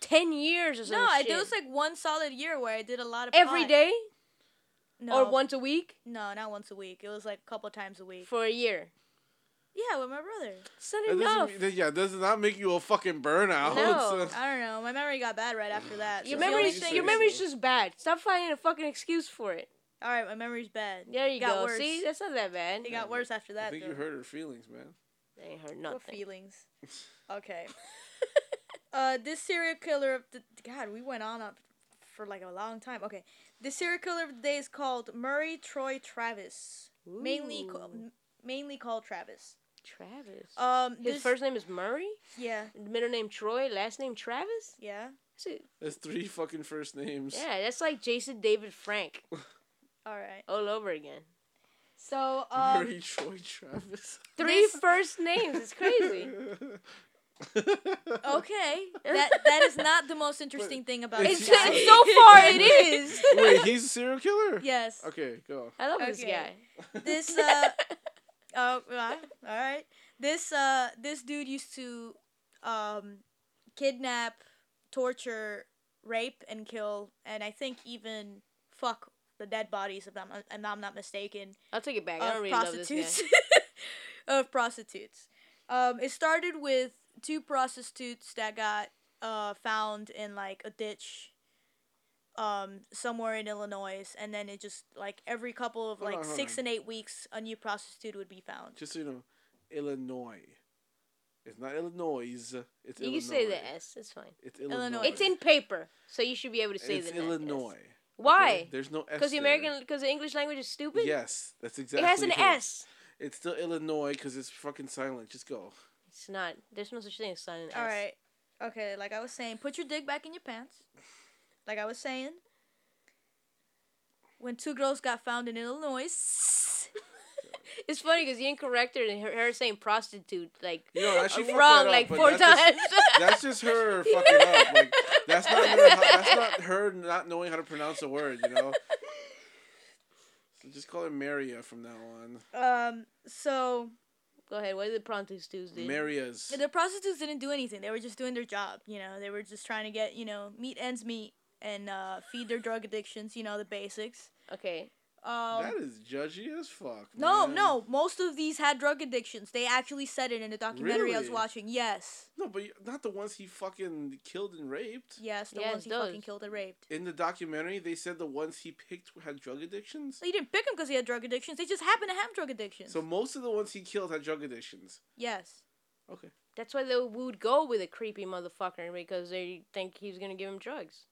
ten years or something. No, I, there was like one solid year where I did a lot of every pot. day No, or once a week No, not once a week. It was like a couple times a week. for a year. Yeah, with my brother. It's not That doesn't, mean- yeah, does not make you a fucking burnout. No. It's, uh, I don't know. My memory got bad right after that. Your so the only memory's your memory's just bad. Stop finding a fucking excuse for it. All right, my memory's bad. There you It got go. Worse. See, that's not that bad. it got worse after that. I think though. you hurt her feelings, man. I ain't heard What nothing. feelings? Okay. uh, this serial killer of the God, we went on up for like a long time. Okay, this serial killer of the day is called Maury Troy Travis. Mainly, ca- Ooh. m- mainly called Travis. Travis. Um, His this, first name is Maury. yeah, Middle name Troy. Last name Travis. yeah. That's it. That's three fucking first names. Yeah, that's like Jason David Frank All right. all over again. So, um, Maury Troy Travis. Three This- first names. It's crazy. okay, that that is not the most interesting thing about it's- this guy. so far it is. Wait, he's a serial killer? yes. Okay, go. I love this guy. This uh, oh, all right. This uh, this dude used to um, kidnap, torture, rape, and kill, and I think even fuck the dead bodies if I'm if I'm not mistaken I'll take it back. I don't really love this prostitutes. guy. of prostitutes. Um, it started with two prostitutes that got uh found in like a ditch. Um, somewhere in Illinois, and then it just like every couple of Hold like on, six on. and eight weeks, a new prostitute would be found. Just so you know, Illinois. It's not Illinois. It's You Illinois. say the S. It's fine. It's Illinois. Illinois. It's in paper, so you should be able to say It's the S. It's Illinois. Why? okay? There's no S. Because the. American, because the English language is stupid. Yes, that's exactly. It has an it. S. It's still Illinois because it's fucking silent. Just go. It's not. There's no such thing as silent All S. right, okay. Like I was saying, put your dick back in your pants. Like I was saying, when two girls got found in Illinois. It's funny because you incorrect her and her, saying prostitute like she wrong up, like four that's just- times. That's just her fucking up. Like that's not her, that's not her not knowing how to pronounce a word. You know. So just call her Maria from now on. um. So Go ahead. What did the prostitutes do? Maria's. the prostitutes didn't do anything. They were just doing their job. You know, they were just trying to get you know meet ends meet and uh, feed their drug addictions. You know the basics. Okay. Um, that is judgy as fuck. no, man. no. Most of these had drug addictions. They actually said it in the documentary I was watching. Yes, No, but not the ones he fucking killed and raped. yes, the Yes, ones he those. fucking killed and raped. In the documentary, they said the ones he picked had drug addictions. He didn't pick them because he had drug addictions. They just happened to have drug addictions. So most of the ones he killed had drug addictions. yes. Okay. That's why they would go with a creepy motherfucker because they think he's gonna give him drugs.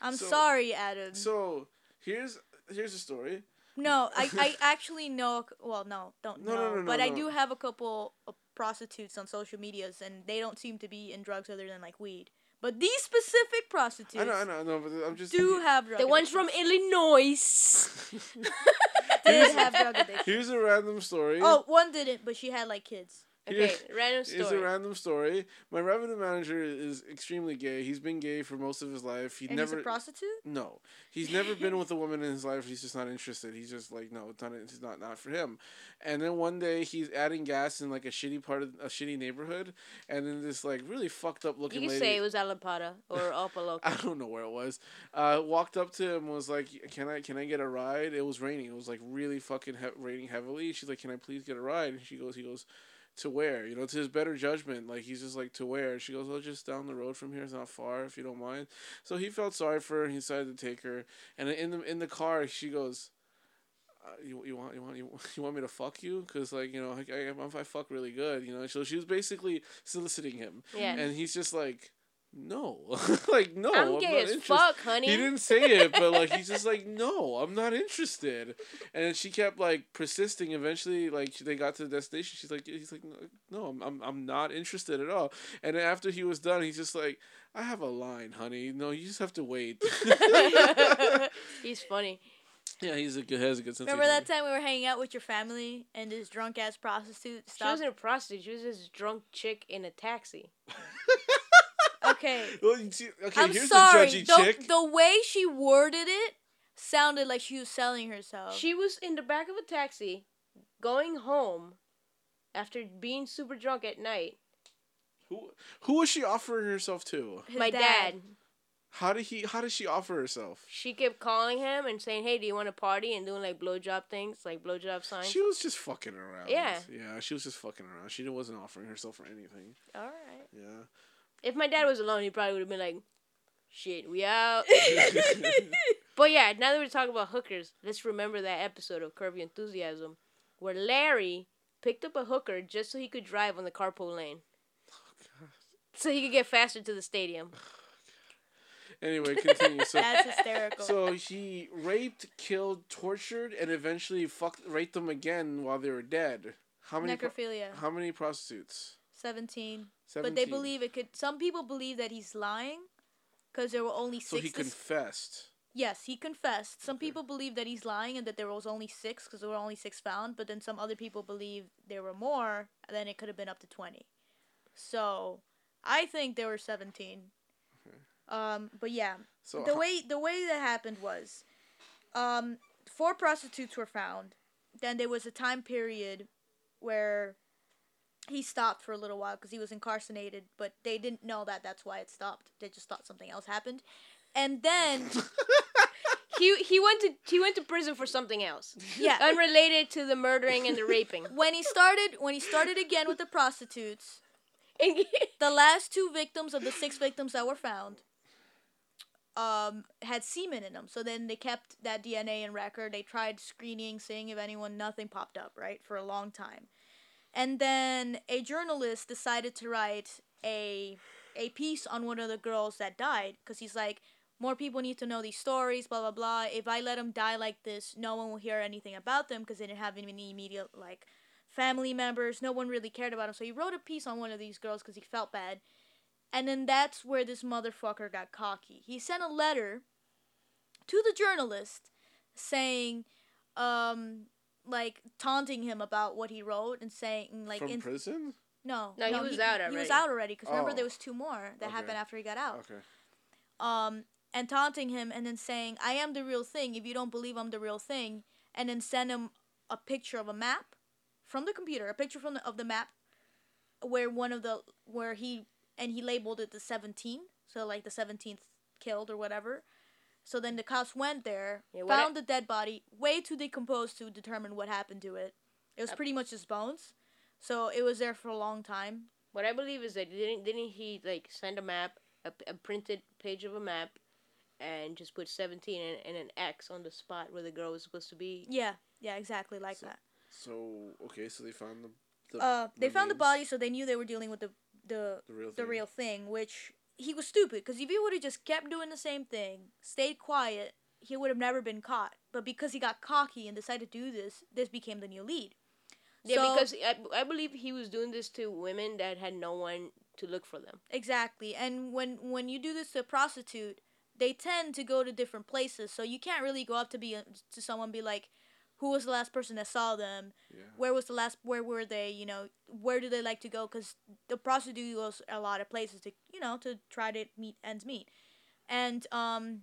I'm So- sorry, Adam. So here's here's the story. no, I, I actually know. Well, no, don't No, know. no, no, no, but I do have a couple of prostitutes on social medias, and they don't seem to be in drugs other than like weed. But these specific prostitutes I know, I know, I know, but I'm just do have drug The ones from Illinois. did have drug addictions. Here's a random story. Oh, one didn't, but she had like kids. Okay, random Here's a random story. My revenue manager is extremely gay. He's been gay for most of his life. He And never he's a prostitute. No, he's never been with a woman in his life. He's just not interested. He's just like, no, it's not. It's not not for him. And then one day he's adding gas in like a shitty part of a shitty neighborhood, and then this like really fucked up looking can lady. say it was Allapattah or Opa-locka. I don't know where it was. Uh, walked up to him, was like, "Can I can I get a ride?" It was raining. It was like really fucking he- raining heavily. She's like, "Can I please get a ride?" And she goes, "He goes." To where, you know, to his better judgment, like he's just like to where. She goes, "Oh, just down the road from here. It's not far, if you don't mind." So he felt sorry for her. and He decided to take her, and in the in the car, she goes, uh, "You you want you want you, you want me to fuck you? Cause like you know I, I, I fuck really good, you know." So she was basically soliciting him, Yeah. and he's just like, no, like no, I'm I'm gay not as interest- fuck, honey. He didn't say it, but like he's just like, no, I'm not interested. And she kept like persisting. Eventually, like they got to the destination. She's like, he's like, no, I'm, I'm, I'm not interested at all. And after he was done, he's just like, I have a line, honey. No, you just have to wait. He's funny. yeah, he's a good, has a good sense. Remember of that time we were hanging out with your family and this drunk ass prostitute She wasn't a prostitute. She was this drunk chick in a taxi. Okay. Well, see, okay, I'm here's sorry. the judgy The, chick. the way she worded it sounded like she was selling herself. She was in the back of a taxi, going home, after being super drunk at night. Who, who was she offering herself to? His My dad. How did he? How did she offer herself? She kept calling him and saying, "Hey, do you want to party?" and doing like blowjob things, like blowjob signs. She was just fucking around. Yeah. Yeah, she was just fucking around. She wasn't offering herself for anything. All right. Yeah. If my dad was alone, he probably would have been like, "Shit, we out." but yeah, now that we're talking about hookers, let's remember that episode of Curb Your Enthusiasm where Larry picked up a hooker just so he could drive on the carpool lane. Oh, So he could get faster to the stadium. Anyway, continue. So, That's hysterical. so he raped, killed, tortured, and eventually fucked, raped them again while they were dead. How many? pro- Necrophilia. how many prostitutes? 17. 17. But they believe it could. Some people believe that he's lying because there were only six. So he confessed. yes, he confessed. Some Okay. people believe that he's lying and that there was only six because there were only six found. But then some other people believe there were more. And then it could have been up to 20. So I think there were 17. Um, but yeah, So the way the way that happened was, um, four prostitutes were found. Then there was a time period where he stopped for a little while because he was incarcerated, but they didn't know that that's why it stopped. They just thought something else happened, and then He he went to he went to prison for something else, yeah, unrelated to the murdering and the raping. when he started when he started again with the prostitutes, the last two victims of the six victims that were found um had semen in them. So then they kept that dna in record. They tried screening seeing if anyone nothing popped up right for a long time and then a journalist decided to write a a piece on one of the girls that died because he's like more people need to know these stories blah blah blah. If i let them die like this no one will hear anything about them because they didn't have any immediate like family members. No one really cared about them so he wrote a piece on one of these girls because he felt bad. And then that's where this motherfucker got cocky. He sent a letter to the journalist saying, um, like taunting him about what he wrote and saying like from in- prison. no, No, he was out He was out already because remember Oh. there was two more that Okay. happened after he got out. Okay. Um, and taunting him and then saying, "I am the real thing. If you don't believe I'm the real thing," and then send him a picture of a map from the computer, a picture from the, of the map where one of the where he and he labeled it the 17, so like the 17th killed or whatever. So then the cops went there, Yeah, what found the dead body, way too decomposed to determine what happened to it. It was pretty much just bones. So it was there for a long time. What I believe is that didn't didn't he like send a map, a, a printed page of a map, and just put seventeen and, and an X on the spot where the girl was supposed to be. Yeah, yeah, exactly like So- that. So okay, so they found the. the Uh, they found the body, so they knew they were dealing with the the The real the thing. real thing. Which he was stupid because if he would have just kept doing the same thing, stayed quiet, he would have never been caught. But because he got cocky and decided to do this, this became the new lead. Yeah, So- because I, I believe he was doing this to women that had no one to look for them. Exactly. And when when you do this to a prostitute, they tend to go to different places. So you can't really go up to be uh, to someone and be like, "Who was the last person that saw them? Yeah. Where was the last? Where were they? You know, where do they like to go? Because the prostitute goes a lot of places to you know to try to meet ends meet, and um.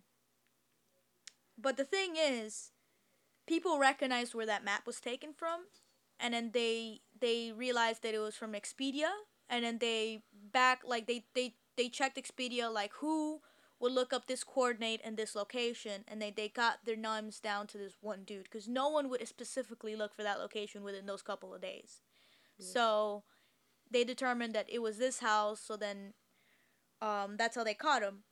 But the thing is, people recognized where that map was taken from, and then they they realized that it was from Expedia, and then they back like they they they checked Expedia like who would look up this coordinate and this location, and they they got their names down to this one dude because no one would specifically look for that location within those couple of days. So they determined that it was this house. So then, um, that's how they caught him.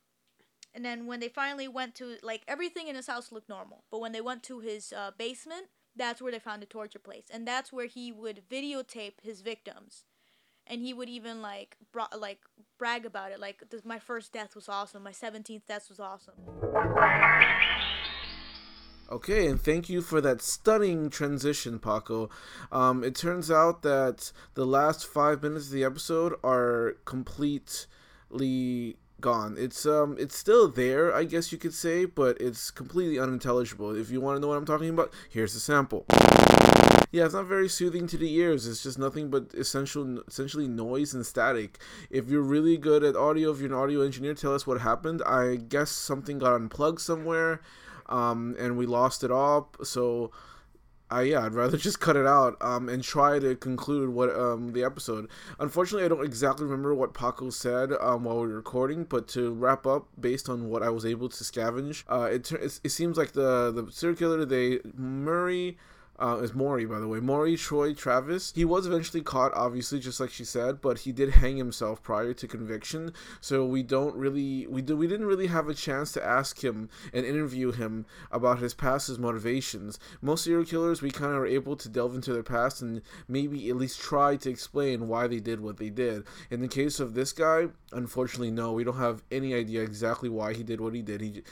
And then when they finally went to like everything in his house looked normal, but when they went to his uh, basement, that's where they found the torture place, and that's where he would videotape his victims, and he would even like bra- like brag about it. Like this, my first death was awesome. My seventeenth death was awesome. Okay, and thank you for that stunning transition, Paco. Um, it turns out that the last five minutes of the episode are completely gone. It's um, it's still there, I guess you could say, but it's completely unintelligible. If you want to know what I'm talking about, here's a sample. Yeah, it's not very soothing to the ears. It's just nothing but essential, essentially noise and static. If you're really good at audio, if you're an audio engineer, tell us what happened. I guess something got unplugged somewhere, um, and we lost it all. So, I yeah, I'd rather just cut it out um, and try to conclude what um, the episode. Unfortunately, I don't exactly remember what Paco said um, while we were recording, but to wrap up, based on what I was able to scavenge, uh, it it's- it seems like the the killer they Murray uh, is Maury, by the way. Maury Troy Travis. He was eventually caught, obviously, just like she said, but he did hang himself prior to conviction. So we don't really, we do, we didn't really have a chance to ask him and interview him about his past, his motivations. Most serial killers, we kind of are able to delve into their past and maybe at least try to explain why they did what they did. In the case of this guy, unfortunately, no, we don't have any idea exactly why he did what he did. He,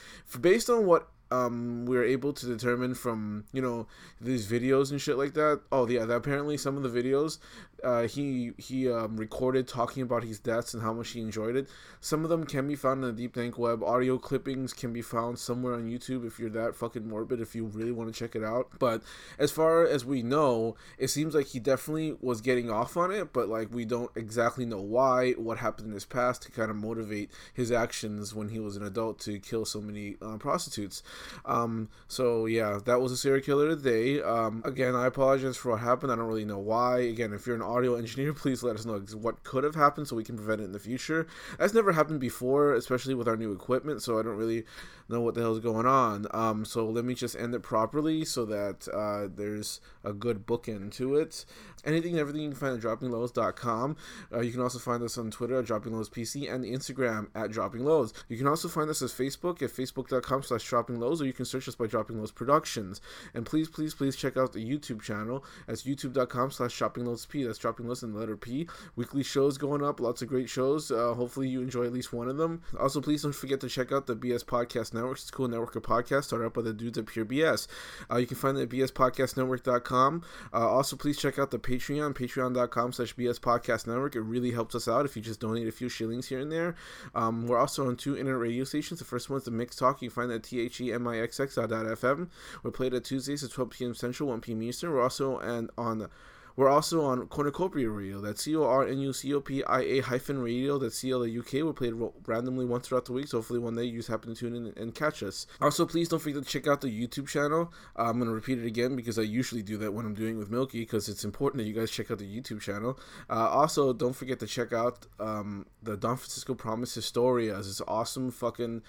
based on what um we are able to determine from you know these videos and shit like that. Oh yeah that apparently some of the videos uh he he um recorded talking about his deaths and how much he enjoyed it. Some of them can be found in the deep dank web. Audio clippings can be found somewhere on youtube if you're that fucking morbid if you really want to check it out. But as far as we know it seems like he definitely was getting off on it but like we don't exactly know why what happened in his past to kind of motivate his actions when he was an adult to kill so many uh, prostitutes um, so yeah, that was a serial killer today. Um, again, I apologize for what happened. I don't really know why. Again, if you're an audio engineer, please let us know what could have happened so we can prevent it in the future. That's never happened before, especially with our new equipment. So I don't really know what the hell's going on. Um, so let me just end it properly so that uh, there's a good bookend to it. Anything and everything you can find at droppinglows.com. Uh, you can also find us on Twitter at droppinglowspc and Instagram at droppinglows. You can also find us as Facebook at facebook.com slash droppinglows or you can search us by Dropping Lows Productions. And please, please, please check out the YouTube channel. That's youtube.com slash droppinglowsp. That's dropping lows in the letter P. Weekly shows going up. Lots of great shows. Uh, hopefully you enjoy at least one of them. Also, please don't forget to check out the BS Podcast Network. It's a cool network of podcasts started up by the dudes at Pure BS. Uh, you can find it at bspodcastnetwork.com. Uh, also, please check out the Patreon, patreon.com slash BS Podcast Network. It really helps us out if you just donate a few shillings here and there. Um, we're also on two internet radio stations. The first one's the Mix Talk. You find that at themixx.fm. We're played at Tuesdays at 12 p.m. Central, 1 p.m. Eastern. We're also and on we're also on Cornucopia Radio. That's C O R N U C O P I A hyphen radio. That's C L A U K. We're played randomly once throughout the week. So hopefully one day you just happen to tune in and catch us. Also, please don't forget to check out the YouTube channel. Uh, I'm going to repeat it again because I usually do that when I'm doing it with Milky because it's important that you guys check out the YouTube channel. Uh, also, don't forget to check out um, the Don Francisco Promise Historia. It's awesome fucking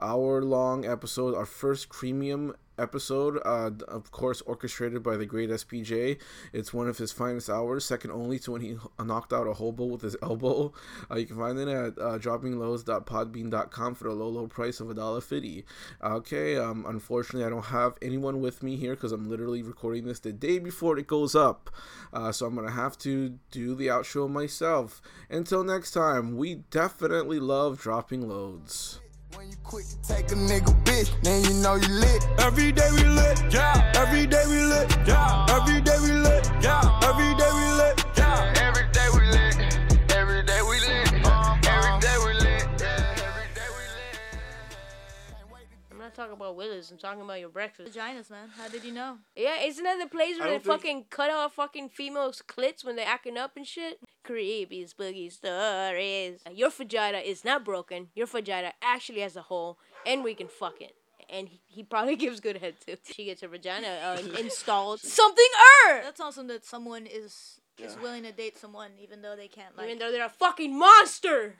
hour long episode, our first premium episode, uh, of course, orchestrated by the great SPJ. It's one of his finest hours, second only to when he knocked out a hobo with his elbow. Uh, you can find it at uh, droppinglows.podbean.com for the low, low price of $1.50. Okay, um, unfortunately, I don't have anyone with me here because I'm literally recording this the day before it goes up. Uh, so I'm going to have to do the outro myself. Until next time, we definitely love dropping loads. When you quit to take a nigga bitch, then you know you lit. Every day we lit, yeah. Every day we lit, yeah. Every day we lit, yeah. Every day we talking about Willis. I'm talking about your breakfast. Vaginas, man. How did you know? Yeah, isn't that the place where they don't think- fucking cut off fucking females' clits when they're acting up and shit? Creepy spooky stories. Your vagina is not broken. Your vagina actually has a hole, and we can fuck it. And he, he probably gives good head too. She gets her vagina uh, installed. Something er. That's awesome that someone is is willing to date someone even though they can't like. Even though they're a fucking monster.